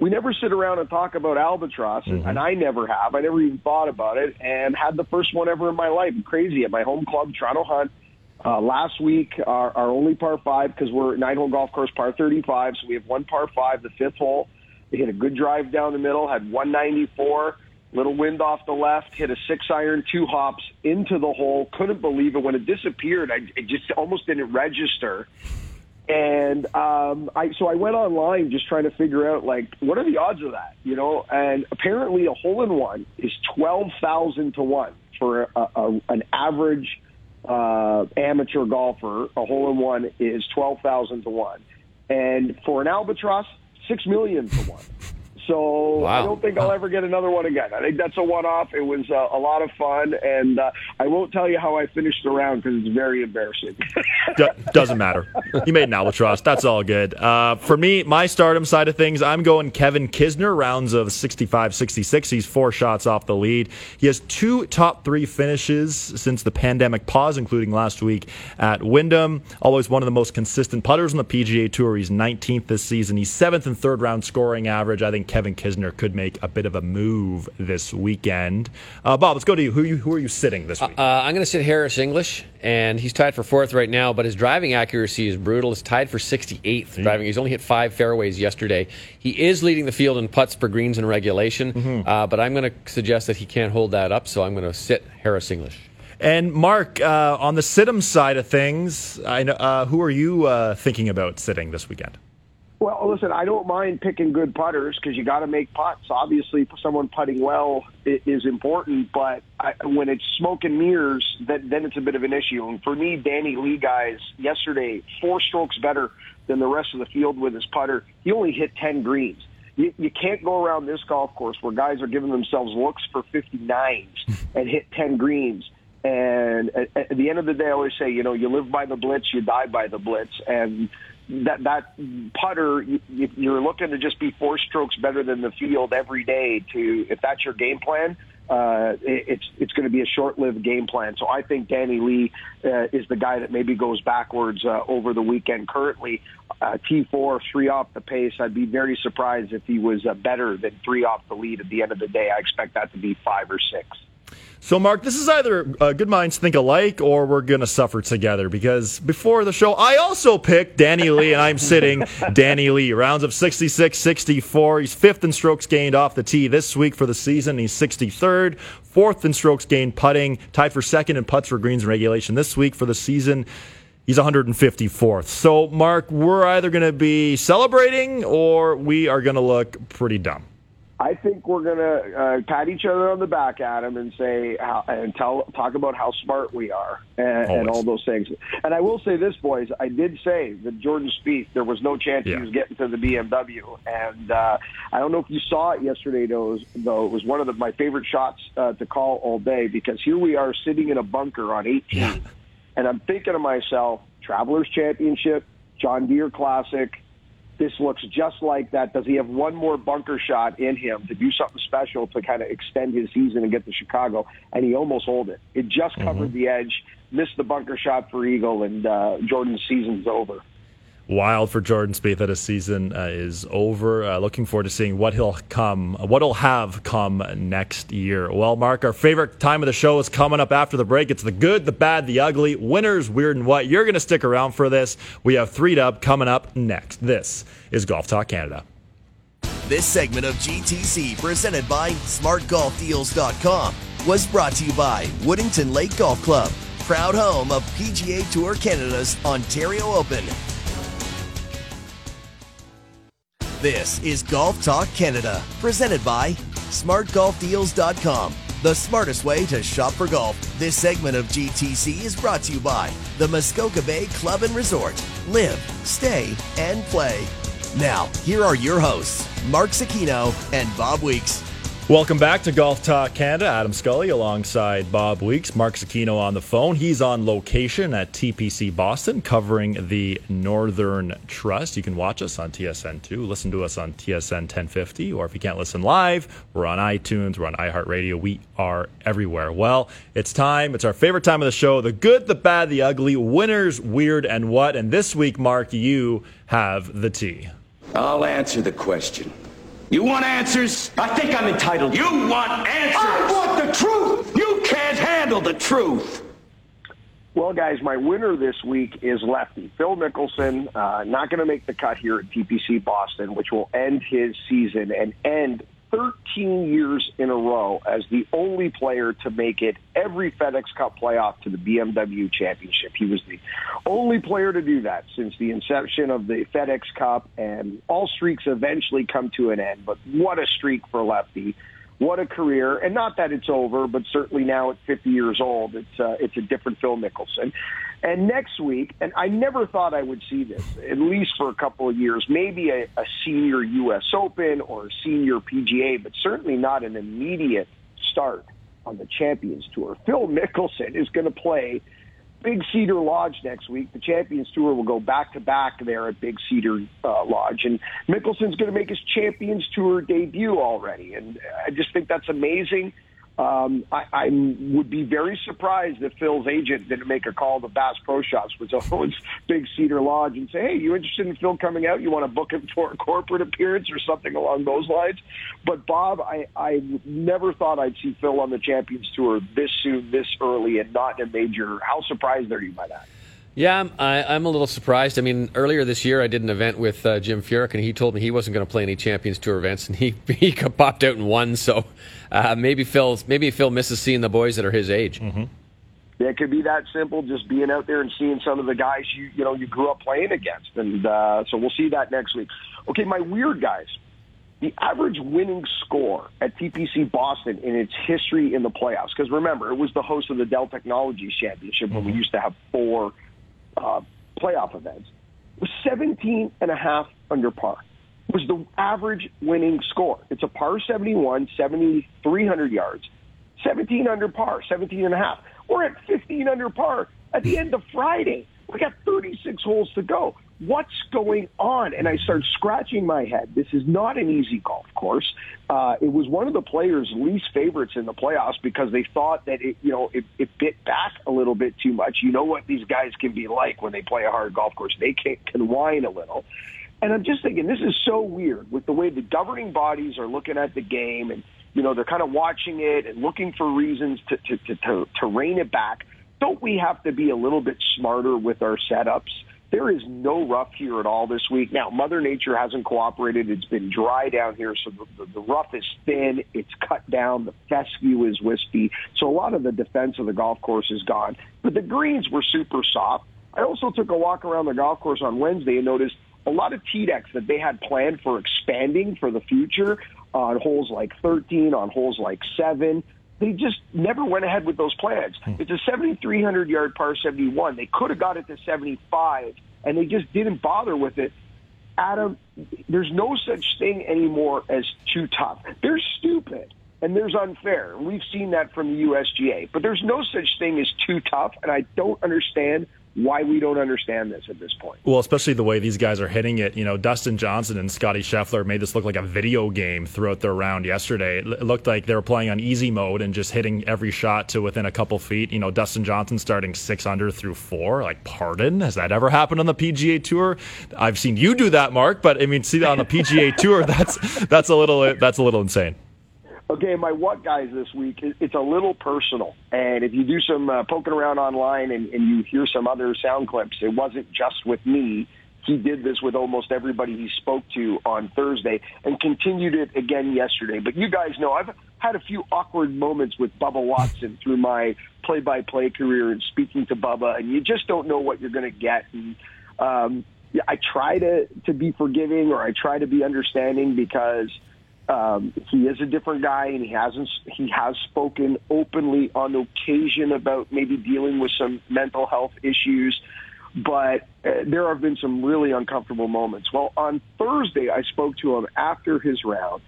we never sit around and talk about albatross, mm-hmm. and I never have. I never even thought about it, and had the first one ever in my life. Crazy at my home club, Toronto Hunt. Uh, last week, our, our only par five, because we're nine hole golf course, par 35. So we have one par five, the fifth hole. They hit a good drive down the middle, had 194, little wind off the left, hit a six iron, two hops into the hole. Couldn't believe it. When it disappeared, I it just almost didn't register. And um, I so I went online just trying to figure out like what are the odds of that, you know? And apparently, a hole in one is twelve thousand to one for a, a, an average uh, amateur golfer, a hole in one is 12,000 to 1. And for an albatross, 6 million to 1. So wow. I don't think I'll ever get another one again. I think that's a one-off. It was uh, a lot of fun, and uh, I won't tell you how I finished the round because it's very embarrassing. Doesn't matter. You made an albatross. That's all good. Uh, for me, my stardom side of things, I'm going Kevin Kisner, rounds of 65 66. He's four shots off the lead. He has two top three finishes since the pandemic pause, including last week at Wyndham. Always one of the most consistent putters on the PGA Tour. He's 19th this season. He's seventh and third round scoring average. I think Kevin Kevin Kisner could make a bit of a move this weekend. Uh, Bob, let's go to you. Who, you. who are you sitting this week? Uh, uh I'm going to sit Harris English, and he's tied for fourth right now, but his driving accuracy is brutal. He's tied for 68th mm-hmm. driving. He's only hit five fairways yesterday. He is leading the field in putts per greens in regulation, mm-hmm. uh, but I'm going to suggest that he can't hold that up, so I'm going to sit Harris English. And Mark, uh, on the Situm side of things, I know, uh, who are you uh, thinking about sitting this weekend? Well, listen, I don't mind picking good putters because you got to make putts. Obviously, someone putting well is important, but I, when it's smoke and mirrors, that, then it's a bit of an issue. And for me, Danny Lee, guys, yesterday, four strokes better than the rest of the field with his putter. He only hit 10 greens. You, you can't go around this golf course where guys are giving themselves looks for 59s and hit 10 greens. And at, at the end of the day, I always say, you know, you live by the blitz, you die by the blitz. And that that putter you're looking to just be four strokes better than the field every day to if that's your game plan uh, it's it's going to be a short-lived game plan. So I think Danny Lee uh, is the guy that maybe goes backwards uh, over the weekend. Currently, uh, T4 three off the pace. I'd be very surprised if he was uh, better than three off the lead at the end of the day. I expect that to be five or six. So, Mark, this is either uh, good minds think alike or we're going to suffer together because before the show, I also picked Danny Lee, and I'm sitting Danny Lee. Rounds of 66 64. He's fifth in strokes gained off the tee this week for the season. He's 63rd, fourth in strokes gained putting, tied for second in putts for greens and regulation this week for the season. He's 154th. So, Mark, we're either going to be celebrating or we are going to look pretty dumb. I think we're gonna uh, pat each other on the back, Adam, and say how, and tell talk about how smart we are and, and, all those things. And I will say this, boys, I did say that Jordan Spieth there was no chance yeah. he was getting to the BMW, and uh, I don't know if you saw it yesterday, though. Though it was one of the, my favorite shots uh, to call all day because here we are sitting in a bunker on 18, yeah. and I'm thinking to myself, Travelers Championship, John Deere Classic this looks just like that. Does he have one more bunker shot in him to do something special to kind of extend his season and get to Chicago? And he almost hold it. It just covered mm-hmm. the edge, missed the bunker shot for Eagle, and uh, Jordan's season's over wild for Jordan Spieth that his season uh, is over. Uh, looking forward to seeing what he'll come, what he'll have come next year. Well, Mark, our favorite time of the show is coming up after the break. It's the good, the bad, the ugly, winners, weird, and what. You're going to stick around for this. We have three dub coming up next. This is Golf Talk Canada. This segment of GTC, presented by SmartGolfDeals.com, was brought to you by Woodington Lake Golf Club, proud home of PGA Tour Canada's Ontario Open. This is Golf Talk Canada, presented by SmartGolfDeals.com, the smartest way to shop for golf. This segment of GTC is brought to you by the Muskoka Bay Club and Resort. Live, stay, and play. Now, here are your hosts, Mark Zecchino and Bob Weeks. Welcome back to Golf Talk Canada. Adam Scully alongside Bob Weeks. Mark Zecchino on the phone. He's on location at TPC Boston covering the Northern Trust. You can watch us on TSN2, listen to us on TSN 1050, or if you can't listen live, we're on iTunes, we're on iHeartRadio. We are everywhere. Well, it's time. It's our favorite time of the show the good, the bad, the ugly, winners, weird, and what. And this week, Mark, you have the tea. I'll answer the question. You want answers? I think I'm entitled. You want answers? I want the truth! You can't handle the truth! Well, guys, my winner this week is lefty. Phil Mickelson, uh, not going to make the cut here at TPC Boston, which will end his season and end 13 years in a row as the only player to make it every FedEx Cup playoff to the BMW Championship. He was the only player to do that since the inception of the FedEx Cup, and all streaks eventually come to an end. But what a streak for Lefty! What a career! And not that it's over, but certainly now at 50 years old, it's uh, it's a different Phil Mickelson. And next week, and I never thought I would see this, at least for a couple of years, maybe a, a senior U.S. Open or a senior PGA, but certainly not an immediate start on the Champions Tour. Phil Mickelson is going to play Big Cedar Lodge next week. The Champions Tour will go back to back there at Big Cedar uh, Lodge, and Mickelson's going to make his Champions Tour debut already, and I just think that's amazing. Um, I, I would be very surprised if Phil's agent didn't make a call to Bass Pro Shops, which owns Big Cedar Lodge, and say, "Hey, you interested in Phil coming out? You want to book him for a corporate appearance or something along those lines?" But Bob, I, I never thought I'd see Phil on the Champions Tour this soon, this early, and not in a major. How surprised are you by that? Yeah, I'm, I, am a little surprised. I mean, earlier this year, I did an event with uh, Jim Furyk, and he told me he wasn't going to play any Champions Tour events, and he he popped out and won. So uh, maybe Phil maybe Phil misses seeing the boys that are his age. Mm-hmm. It could be that simple, just being out there and seeing some of the guys you you know you grew up playing against, and uh, so we'll see that next week. Okay, my weird guys. The average winning score at TPC Boston in its history in the playoffs, because remember, it was the host of the Dell Technologies Championship mm-hmm. when we used to have four uh, playoff events was 17 and a half under par. Was the average winning score. It's a par 71, 7,300 yards, 17 under par, 17 and a half. We're at 15 under par at the end of Friday. We got 36 holes to go what's going on? And I started scratching my head. This is not an easy golf course. Uh, it was one of the players' least favorites in the playoffs because they thought that it, you know, it, it bit back a little bit too much. You know what these guys can be like when they play a hard golf course. They can, can whine a little. And I'm just thinking, this is so weird with the way the governing bodies are looking at the game and, you know, they're kind of watching it and looking for reasons to, to, to, to, to rein it back. Don't we have to be a little bit smarter with our setups? There is no rough here at all this week. Now, Mother Nature hasn't cooperated. It's been dry down here, so the, the, the rough is thin. It's cut down. The fescue is wispy. So a lot of the defense of the golf course is gone. But the greens were super soft. I also took a walk around the golf course on Wednesday and noticed a lot of tee decks that they had planned for expanding for the future on holes like 13, on holes like 7 they just never went ahead with those plans. Hmm. It's a 7,300 yard par 71. They could have got it to 75, and they just didn't bother with it. Adam, there's no such thing anymore as too tough. They're stupid and there's unfair. We've seen that from the USGA, but there's no such thing as too tough, and I don't understand why we don't understand this at this point. Well, especially the way these guys are hitting it. You know, Dustin Johnson and Scotty Scheffler made this look like a video game throughout their round yesterday. It looked like they were playing on easy mode and just hitting every shot to within a couple feet. You know, Dustin Johnson starting six under through four. Like, pardon? Has that ever happened on the PGA Tour? I've seen you do that, Mark, but I mean, see that on the PGA Tour, that's that's a little that's a little insane. Okay, my what guys this week, it's a little personal. And if you do some uh, poking around online and, and you hear some other sound clips, it wasn't just with me. He did this with almost everybody he spoke to on Thursday and continued it again yesterday. But you guys know I've had a few awkward moments with Bubba Watson through my play-by-play career and speaking to Bubba, and you just don't know what you're going to get. And um, I try to to be forgiving or I try to be understanding because – Um, he is a different guy, and he hasn't. He has spoken openly on occasion about maybe dealing with some mental health issues, but uh, there have been some really uncomfortable moments. Well, on Thursday, I spoke to him after his round,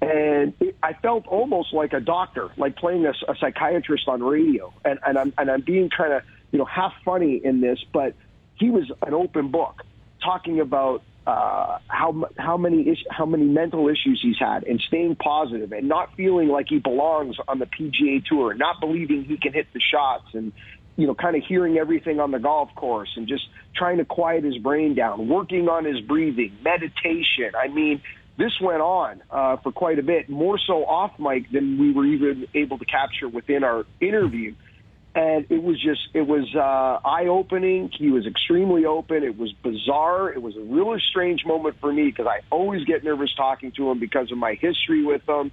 and it, I felt almost like a doctor, like playing a, a psychiatrist on radio, and, and I'm and I'm being kind of you know half funny in this, but he was an open book talking about uh, how how many is, how many mental issues he's had, and staying positive, and not feeling like he belongs on the PGA Tour, not believing he can hit the shots, and you know, kind of hearing everything on the golf course, and just trying to quiet his brain down, working on his breathing, meditation. I mean, this went on uh, for quite a bit, more so off mic than we were even able to capture within our interview and it was just it was uh, eye opening. He was extremely open. It was bizarre. It was a really strange moment for me because I always get nervous talking to him because of my history with him,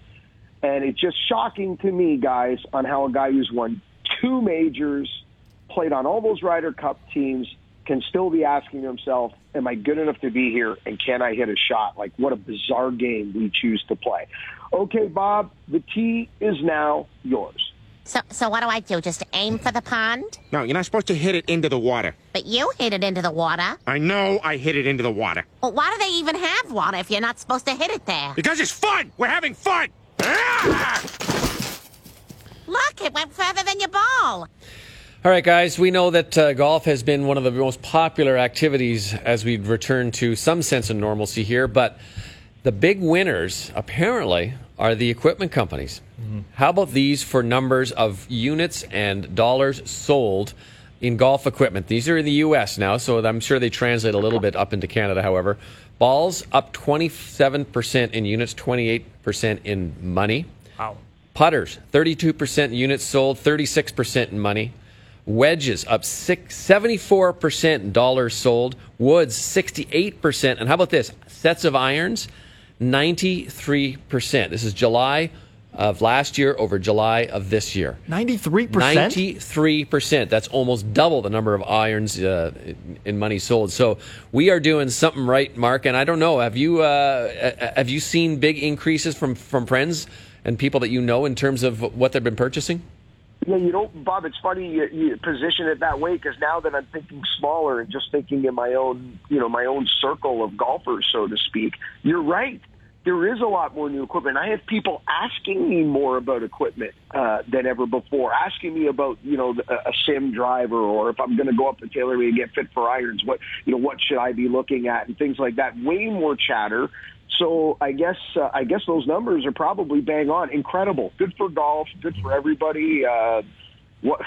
and it's just shocking to me, guys, on how a guy who's won two majors, played on all those Ryder Cup teams, can still be asking himself, "Am I good enough to be here? And can I hit a shot?" Like what a bizarre game we choose to play. Okay, Bob, the tee is now yours. So, so what do I do? Just aim for the pond? No, you're not supposed to hit it into the water. But you hit it into the water. I know I hit it into the water. Well, why do they even have water if you're not supposed to hit it there? Because it's fun! We're having fun! Ah! Look, it went further than your ball. All right, guys, we know that uh, golf has been one of the most popular activities as we return to some sense of normalcy here, but the big winners, apparently, are the equipment companies. Mm-hmm. How about these for numbers of units and dollars sold in golf equipment? These are in the U.S. now, so I'm sure they translate a little bit up into Canada, however. Balls up 27% in units, 28% in money. Wow. Putters, 32% units sold, 36% in money. Wedges up six, 74% dollars sold. Woods, 68%. And how about this? Sets of irons, 93%. This is July of last year over July of this year. 93%? 93%. That's almost double the number of irons uh, in money sold. So we are doing something right, Mark. And I don't know, have you, uh, have you seen big increases from, from friends and people that you know in terms of what they've been purchasing? Yeah, you know, Bob, it's funny you, you position it that way because now that I'm thinking smaller and just thinking in my own, you know, my own circle of golfers, so to speak, you're right there is a lot more new equipment. I have people asking me more about equipment uh, than ever before, asking me about you know a, a sim driver or if I'm going to go up to TaylorMade and get fit for irons, what you know what should I be looking at and things like that. Way more chatter. So I guess uh, I guess those numbers are probably bang on. Incredible, good for golf, good for everybody. Uh, what,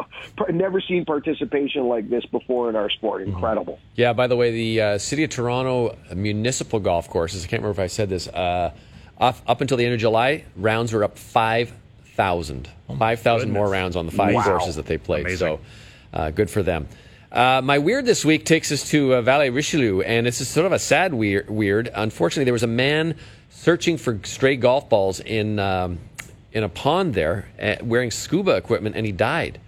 never seen participation like this before in our sport. Mm-hmm. Incredible. Yeah. By the way, the uh, City of Toronto municipal golf courses. I can't remember if I said this. Uh, up, up until the end of July, rounds were up five thousand. Oh five thousand more rounds on the five wow. courses that they played. Amazing. So, uh, good for them. Uh, my weird this week takes us to uh, Valley Richelieu, and it's sort of a sad weird. weird. Unfortunately, there was a man searching for stray golf balls in um, in a pond there uh, wearing scuba equipment and he died.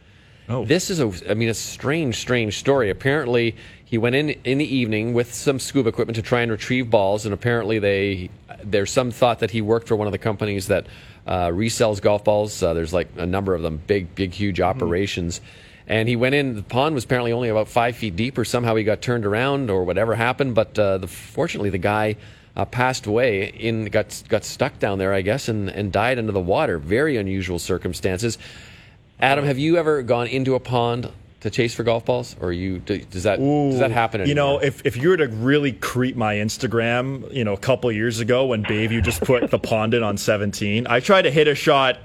Oh. This is a, I mean, a strange, strange story. Apparently, he went in in the evening with some scuba equipment to try and retrieve balls, and apparently they there's some thought that he worked for one of the companies that uh, resells golf balls. Uh, there's like a number of them, big, big, huge hmm. operations. Mm. And he went in. The pond was apparently only about five feet deep, or somehow he got turned around, or whatever happened. But uh, the, fortunately, the guy uh, passed away in got got stuck down there, I guess, and, and died under the water. Very unusual circumstances. Adam, have you ever gone into a pond to chase for golf balls, or you does that Ooh, does that happen? Anymore? You know, if if you were to really creep my Instagram, you know, a couple years ago when Bayview just put the pond in on 17, I tried to hit a shot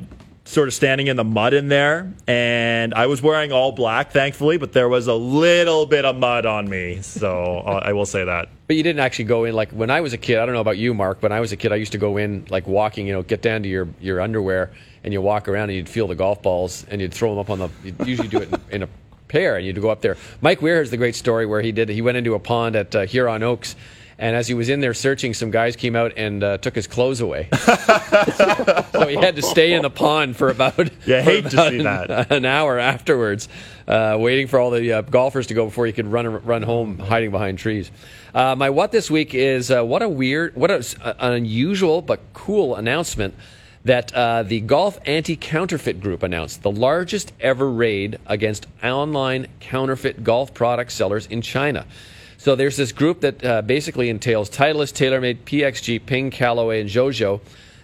sort of standing in the mud in there, and I was wearing all black, thankfully, but there was a little bit of mud on me, so uh, I will say that. But you didn't actually go in like when I was a kid. I don't know about you, Mark, but when I was a kid, I used to go in like walking. You know, get down to your your underwear and you walk around and you'd feel the golf balls and you'd throw them up on the. You'd usually do it in, in a pair and you'd go up there. Mike Weir has the great story where he did. He went into a pond at uh, Huron Oaks And as he was in there searching, some guys came out and uh, took his clothes away. so he had to stay in the pond for about, Yeah, for hate to about see an, that. an hour afterwards, uh, waiting for all the uh, golfers to go before he could run run home, hiding behind trees. Uh, my what this week is uh, what a weird, what a, an unusual but cool announcement that uh, the Golf Anti Counterfeit Group announced the largest ever raid against online counterfeit golf product sellers in China. So there's this group that uh, basically entails Titleist, TaylorMade, PXG, Ping, Callaway, and Jojo.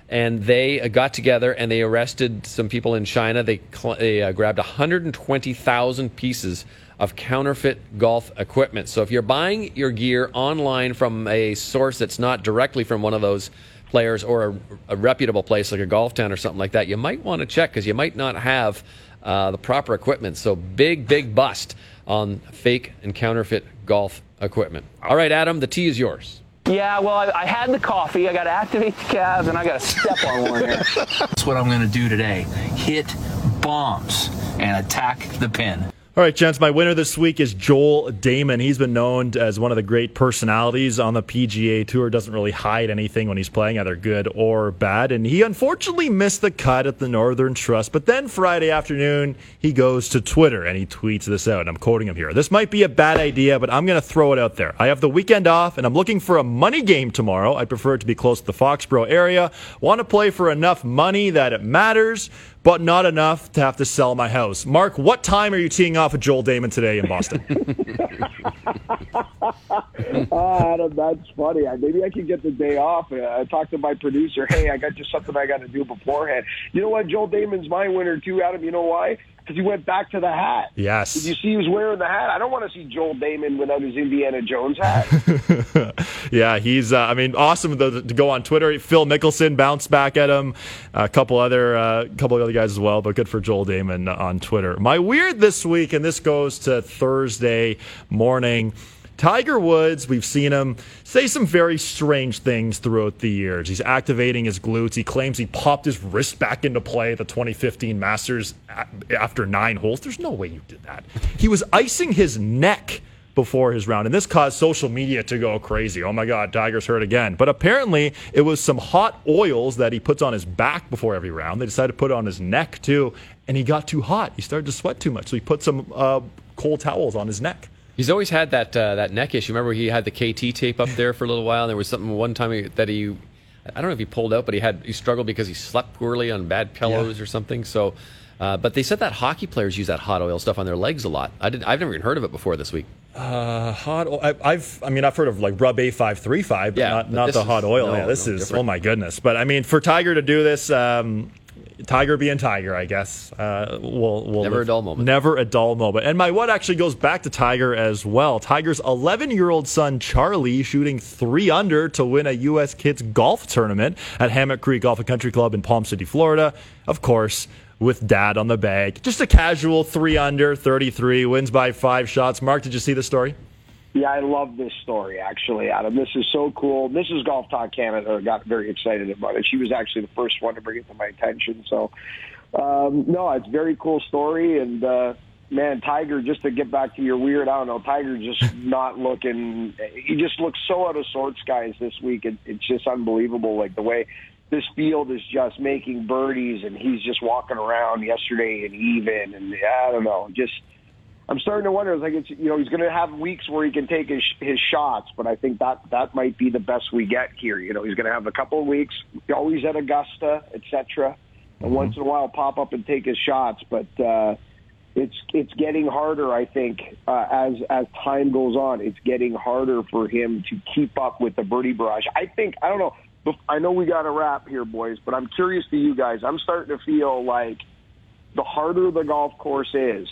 And they uh, got together and they arrested some people in China. They, cl- they uh, grabbed 120,000 pieces of counterfeit golf equipment. So if you're buying your gear online from a source that's not directly from one of those players or a, a reputable place like a golf town or something like that, you might want to check because you might not have uh, the proper equipment. So big, big bust on fake and counterfeit golf equipment. All right, Adam, the tea is yours. Yeah, well, I, I had the coffee. I got to activate the calves, and I got to step on one here. That's what I'm going to do today. Hit bombs and attack the pin. All right, gents, my winner this week is Joel Dahmen. He's been known as one of the great personalities on the PGA Tour. Doesn't really hide anything when he's playing, either good or bad. And he unfortunately missed the cut at the Northern Trust. But then Friday afternoon, he goes to Twitter and he tweets this out. And I'm quoting him here. This might be a bad idea, but I'm going to throw it out there. I have the weekend off and I'm looking for a money game tomorrow. I prefer it to be close to the Foxborough area. Want to play for enough money that it matters but not enough to have to sell my house. Mark, what time are you teeing off with Joel Dahmen today in Boston? oh, Adam, that's funny. Maybe I can get the day off. Uh, I talked to my producer. Hey, I got just something I got to do beforehand. You know what? Joel Dahmen's my winner too, Adam. You know why? Because he went back to the hat. Yes. Did you see he was wearing the hat? I don't want to see Joel Dahmen without his Indiana Jones hat. yeah, he's, uh, I mean, awesome to, to go on Twitter. Phil Mickelson bounced back at him, a couple other, uh, couple other guys as well, but good for Joel Dahmen on Twitter. My weird this week, and this goes to Thursday morning. Tiger Woods, we've seen him say some very strange things throughout the years. He's activating his glutes. He claims he popped his wrist back into play at the 2015 Masters after nine holes. There's no way you did that. He was icing his neck before his round, and this caused social media to go crazy. Oh my God, Tiger's hurt again. But apparently, it was some hot oils that he puts on his back before every round. They decided to put it on his neck too, and he got too hot. He started to sweat too much, so he put some uh, cold towels on his neck. He's always had that uh, that neck issue. Remember, he had the KT tape up there for a little while. And there was something one time that he, I don't know if he pulled out, but he had he struggled because he slept poorly on bad pillows or something. So, uh, but they said that hockey players use that hot oil stuff on their legs a lot. I did. I've never even heard of it before this week. Uh, hot. oil. I, I've. I mean, I've heard of like Rub A five three five, but Yeah, not, but not the hot oil. no, yeah, this no, is. different. Oh my goodness! But I mean, for Tiger to do this, um, Tiger being Tiger, I guess. Uh, we'll, we'll Never a dull moment. Never a dull moment. And my what actually goes back to Tiger as well. Tiger's 11 year old son Charlie shooting three under to win a U.S. Kids golf tournament at Hammock Creek Golf and Country Club in Palm City, Florida. Of course. With dad on the bag. Just a casual three under, 33, wins by five shots. Mark, did you see the story? Yeah, I love this story, actually, Adam. This is so cool. Mrs. Golf Talk Canada got very excited about it. She was actually the first one to bring it to my attention. So, um, no, it's a very cool story. And, uh, man, Tiger, just to get back to your weird, I don't know, Tiger just not looking, he just looks so out of sorts, guys, this week. It, it's just unbelievable, like the way this field is just making birdies and he's just walking around yesterday and even. And I don't know, just. I'm starting to wonder. It's like it's you know he's going to have weeks where he can take his his shots, but I think that that might be the best we get here. You know, he's going to have a couple of weeks, always at Augusta, etc. And once in a while pop up and take his shots, but uh, it's it's getting harder. I think uh, as as time goes on, it's getting harder for him to keep up with the birdie barrage. I think I don't know. I know we got a wrap here, boys, but I'm curious to you guys. I'm starting to feel like the harder the golf course is,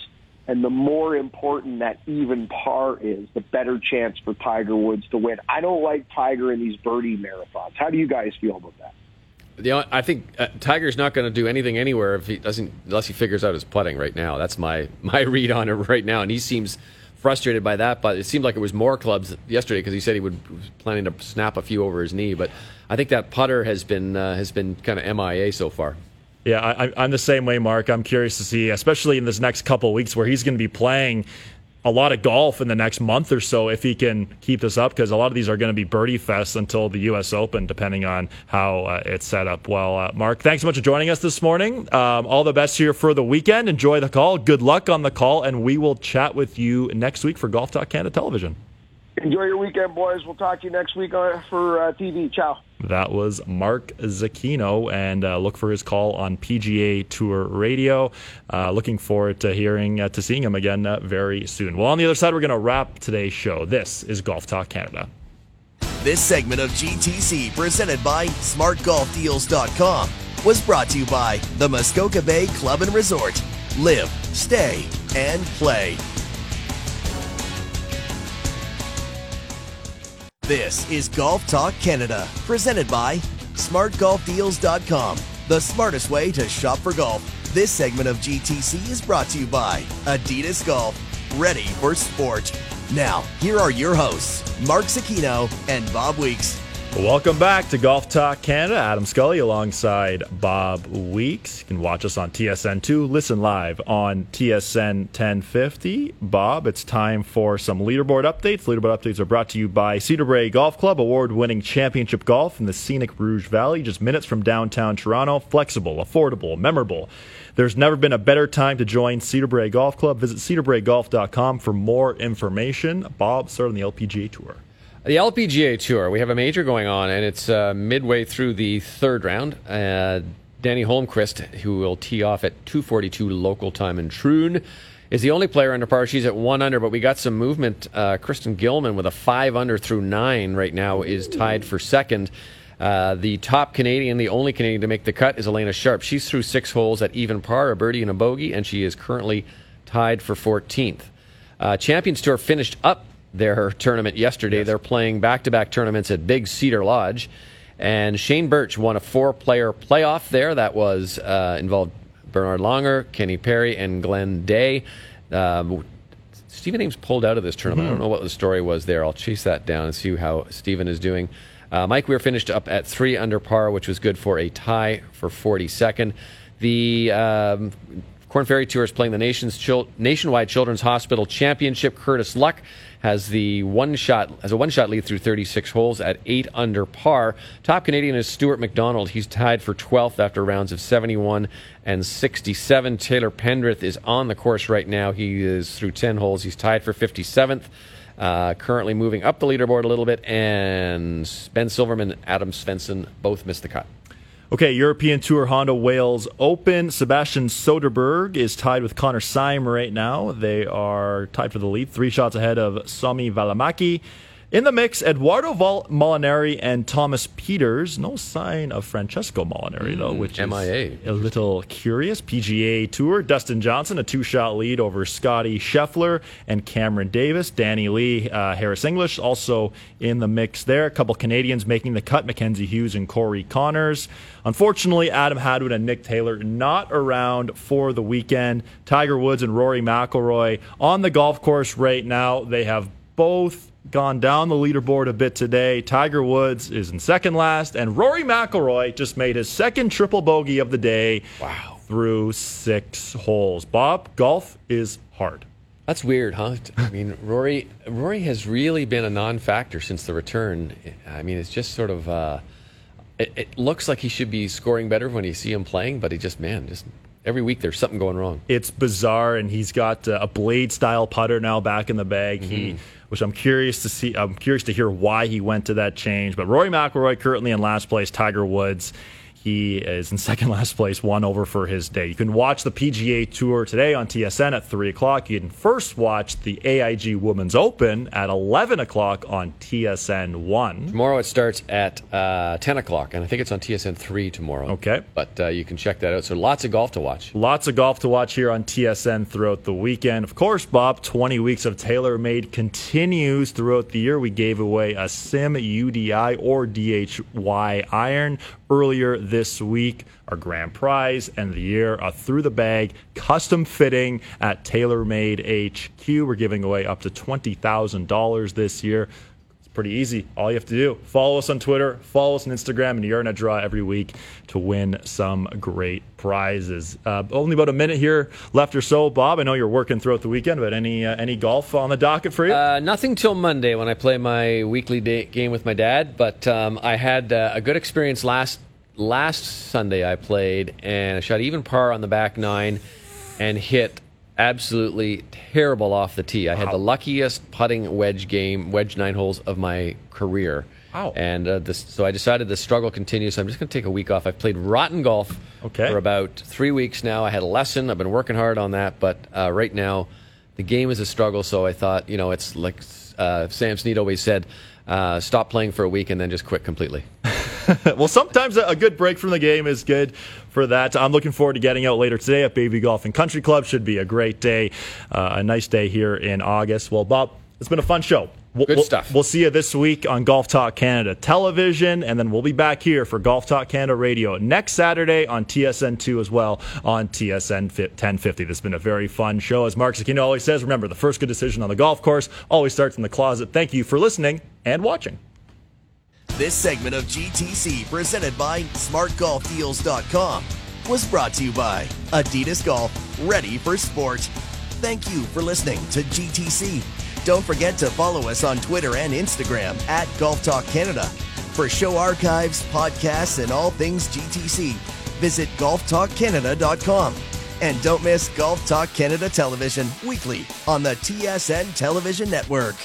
and the more important that even par is, the better chance for Tiger Woods to win. I don't like Tiger in these birdie marathons. How do you guys feel about that? I think uh, Tiger's not going to do anything anywhere if he doesn't unless he figures out his putting right now. That's my my read on it right now, and he seems frustrated by that. But it seemed like it was more clubs yesterday because he said he would was planning to snap a few over his knee. But I think that putter has been uh, has been kind of MIA so far. Yeah, I, I'm the same way, Mark. I'm curious to see, especially in this next couple weeks where he's going to be playing a lot of golf in the next month or so if he can keep this up because a lot of these are going to be birdie fests until the U.S. Open, depending on how uh, it's set up. Well, uh, Mark, thanks so much for joining us this morning. Um, all the best here for the weekend. Enjoy the call. Good luck on the call, and we will chat with you next week for Golf Talk Canada Television. Enjoy your weekend, boys. We'll talk to you next week uh, for uh, TV. Ciao. That was Mark Zecchino, and uh, look for his call on PGA Tour Radio. Uh, looking forward to hearing, uh, to seeing him again uh, very soon. Well, on the other side, we're going to wrap today's show. This is Golf Talk Canada. This segment of GTC, presented by SmartGolfDeals.com, was brought to you by the Muskoka Bay Club and Resort. Live, stay, and play. This is Golf Talk Canada, presented by SmartGolfDeals.com, the smartest way to shop for golf. This segment of GTC is brought to you by Adidas Golf, ready for sport. Now, here are your hosts, Mark Zecchino and Bob Weeks. Welcome back to Golf Talk Canada. Adam Scully alongside Bob Weeks. You can watch us on TSN2, listen live on TSN 1050. Bob, it's time for some leaderboard updates. Leaderboard updates are brought to you by Cedar Brae Golf Club, award winning championship golf in the scenic Rouge Valley, just minutes from downtown Toronto. Flexible, affordable, memorable. There's never been a better time to join Cedar Brae Golf Club. Visit cedarbraegolf.com for more information. Bob, start on the LPGA Tour. The LPGA Tour, we have a major going on, and it's uh, midway through the third round. Uh, Dani Holmqvist, who will tee off at 2:42 local time in Troon, is the only player under par. She's at one under, but we got some movement. Uh, Kristen Gillman with a five under through nine right now is tied for second. Uh, the top Canadian, the only Canadian to make the cut, is Alena Sharp. She's through six holes at even par, a birdie and a bogey, and she is currently tied for 14th. Uh, Champions Tour finished up their tournament yesterday. Yes. They're playing back to back tournaments at Big Cedar Lodge. And Shane Bertsch won a four player playoff there that was uh, involved Bernhard Langer, Kenny Perry, and Glenn Day. Um, Stephen Ames pulled out of this tournament. Mm-hmm. I don't know what the story was there. I'll chase that down and see how Stephen is doing. Uh, Mike Weir finished up at three under par, which was good for a tie for 42nd. The um, Korn Ferry Tour is playing the nation's chil- nationwide Children's Hospital Championship. Curtis Luck has the one shot has a one shot lead through 36 holes at eight under par. Top Canadian is Stuart Macdonald. He's tied for 12th after rounds of 71 and 67. Taylor Pendrith is on the course right now. He is through 10 holes. He's tied for 57th. Uh, currently moving up the leaderboard a little bit, and Ben Silverman, Adam Svensson both missed the cut. Okay, European Tour Handa Wales Open. Sebastian Soderberg is tied with Connor Syme right now. They are tied for the lead, three shots ahead of Sami Välimäki. In the mix, Eduardo Val- Molinari and Thomas Pieters. No sign of Francesco Molinari, mm, though, which MIA. is a little curious. PGA Tour, Dustin Johnson, a two shot lead over Scotty Scheffler and Cameron Davis. Danny Lee, uh, Harris English also in the mix there. A couple Canadians making the cut Mackenzie Hughes and Corey Conners. Unfortunately, Adam Hadwin and Nick Taylor not around for the weekend. Tiger Woods and Rory McIlroy on the golf course right now. They have both gone down the leaderboard a bit today. Tiger Woods is in second last, and Rory McIlroy just made his second triple bogey of the day. Wow! Through six holes. Bob, golf is hard. That's weird, huh? I mean, Rory Rory has really been a non-factor since the return. I mean, it's just sort of. Uh, it, it looks like he should be scoring better when you see him playing, but he just man, just every week there's something going wrong. It's bizarre, and he's got uh, a blade style putter now back in the bag. Mm-hmm. He which I'm curious to see. I'm curious to hear why he went to that change. But Rory McIlroy currently in last place. Tiger Woods he is in second last place, one over for his day. You can watch the PGA Tour today on TSN at 3 o'clock. You can first watch the AIG Women's Open at 11 o'clock on TSN 1. Tomorrow it starts at uh, 10 o'clock, and I think it's on TSN 3 tomorrow. Okay. But uh, you can check that out. So lots of golf to watch. Lots of golf to watch here on TSN throughout the weekend. Of course, Bob, 20 weeks of TaylorMade continues throughout the year. We gave away a Sim UDI or DHY iron earlier this week. Our grand prize and the year a through the bag custom fitting at TaylorMade HQ. We're giving away up to $20,000 this year. Pretty easy. All you have to do follow us on Twitter, follow us on Instagram, and you're in a draw every week to win some great prizes. Uh, only about a minute here left or so, Bob. I know you're working throughout the weekend, but any uh, any golf on the docket for you? Uh, nothing till Monday when I play my weekly day, game with my dad. But um, I had uh, a good experience last last Sunday. I played and I shot even par on the back nine and hit absolutely terrible off the tee. I had the luckiest putting wedge game, wedge nine holes of my career. Wow. And uh, this, so I decided the struggle continues. So I'm just going to take a week off. I've played rotten golf Okay. for about three weeks now. I had a lesson. I've been working hard on that, but uh, right now the game is a struggle. So I thought, you know, it's like uh, Sam Snead always said, uh, stop playing for a week and then just quit completely. well, sometimes a good break from the game is good for that. I'm looking forward to getting out later today at Bayview Golf and Country Club. Should be a great day, uh, a nice day here in August. Well, Bob, it's been a fun show. We'll, Good stuff. We'll see you this week on Golf Talk Canada television, and then we'll be back here for Golf Talk Canada radio next Saturday on TSN2 as well on TSN 1050. This has been a very fun show. As Mark Zecchino always says, remember, the first good decision on the golf course always starts in the closet. Thank you for listening and watching. This segment of GTC, presented by SmartGolfDeals.com, was brought to you by Adidas Golf, ready for sport. Thank you for listening to GTC. Don't forget to follow us on Twitter and Instagram at Golf Talk Canada. For show archives, podcasts, and all things GTC, visit golftalkcanada.com. And don't miss Golf Talk Canada television weekly on the TSN Television Network.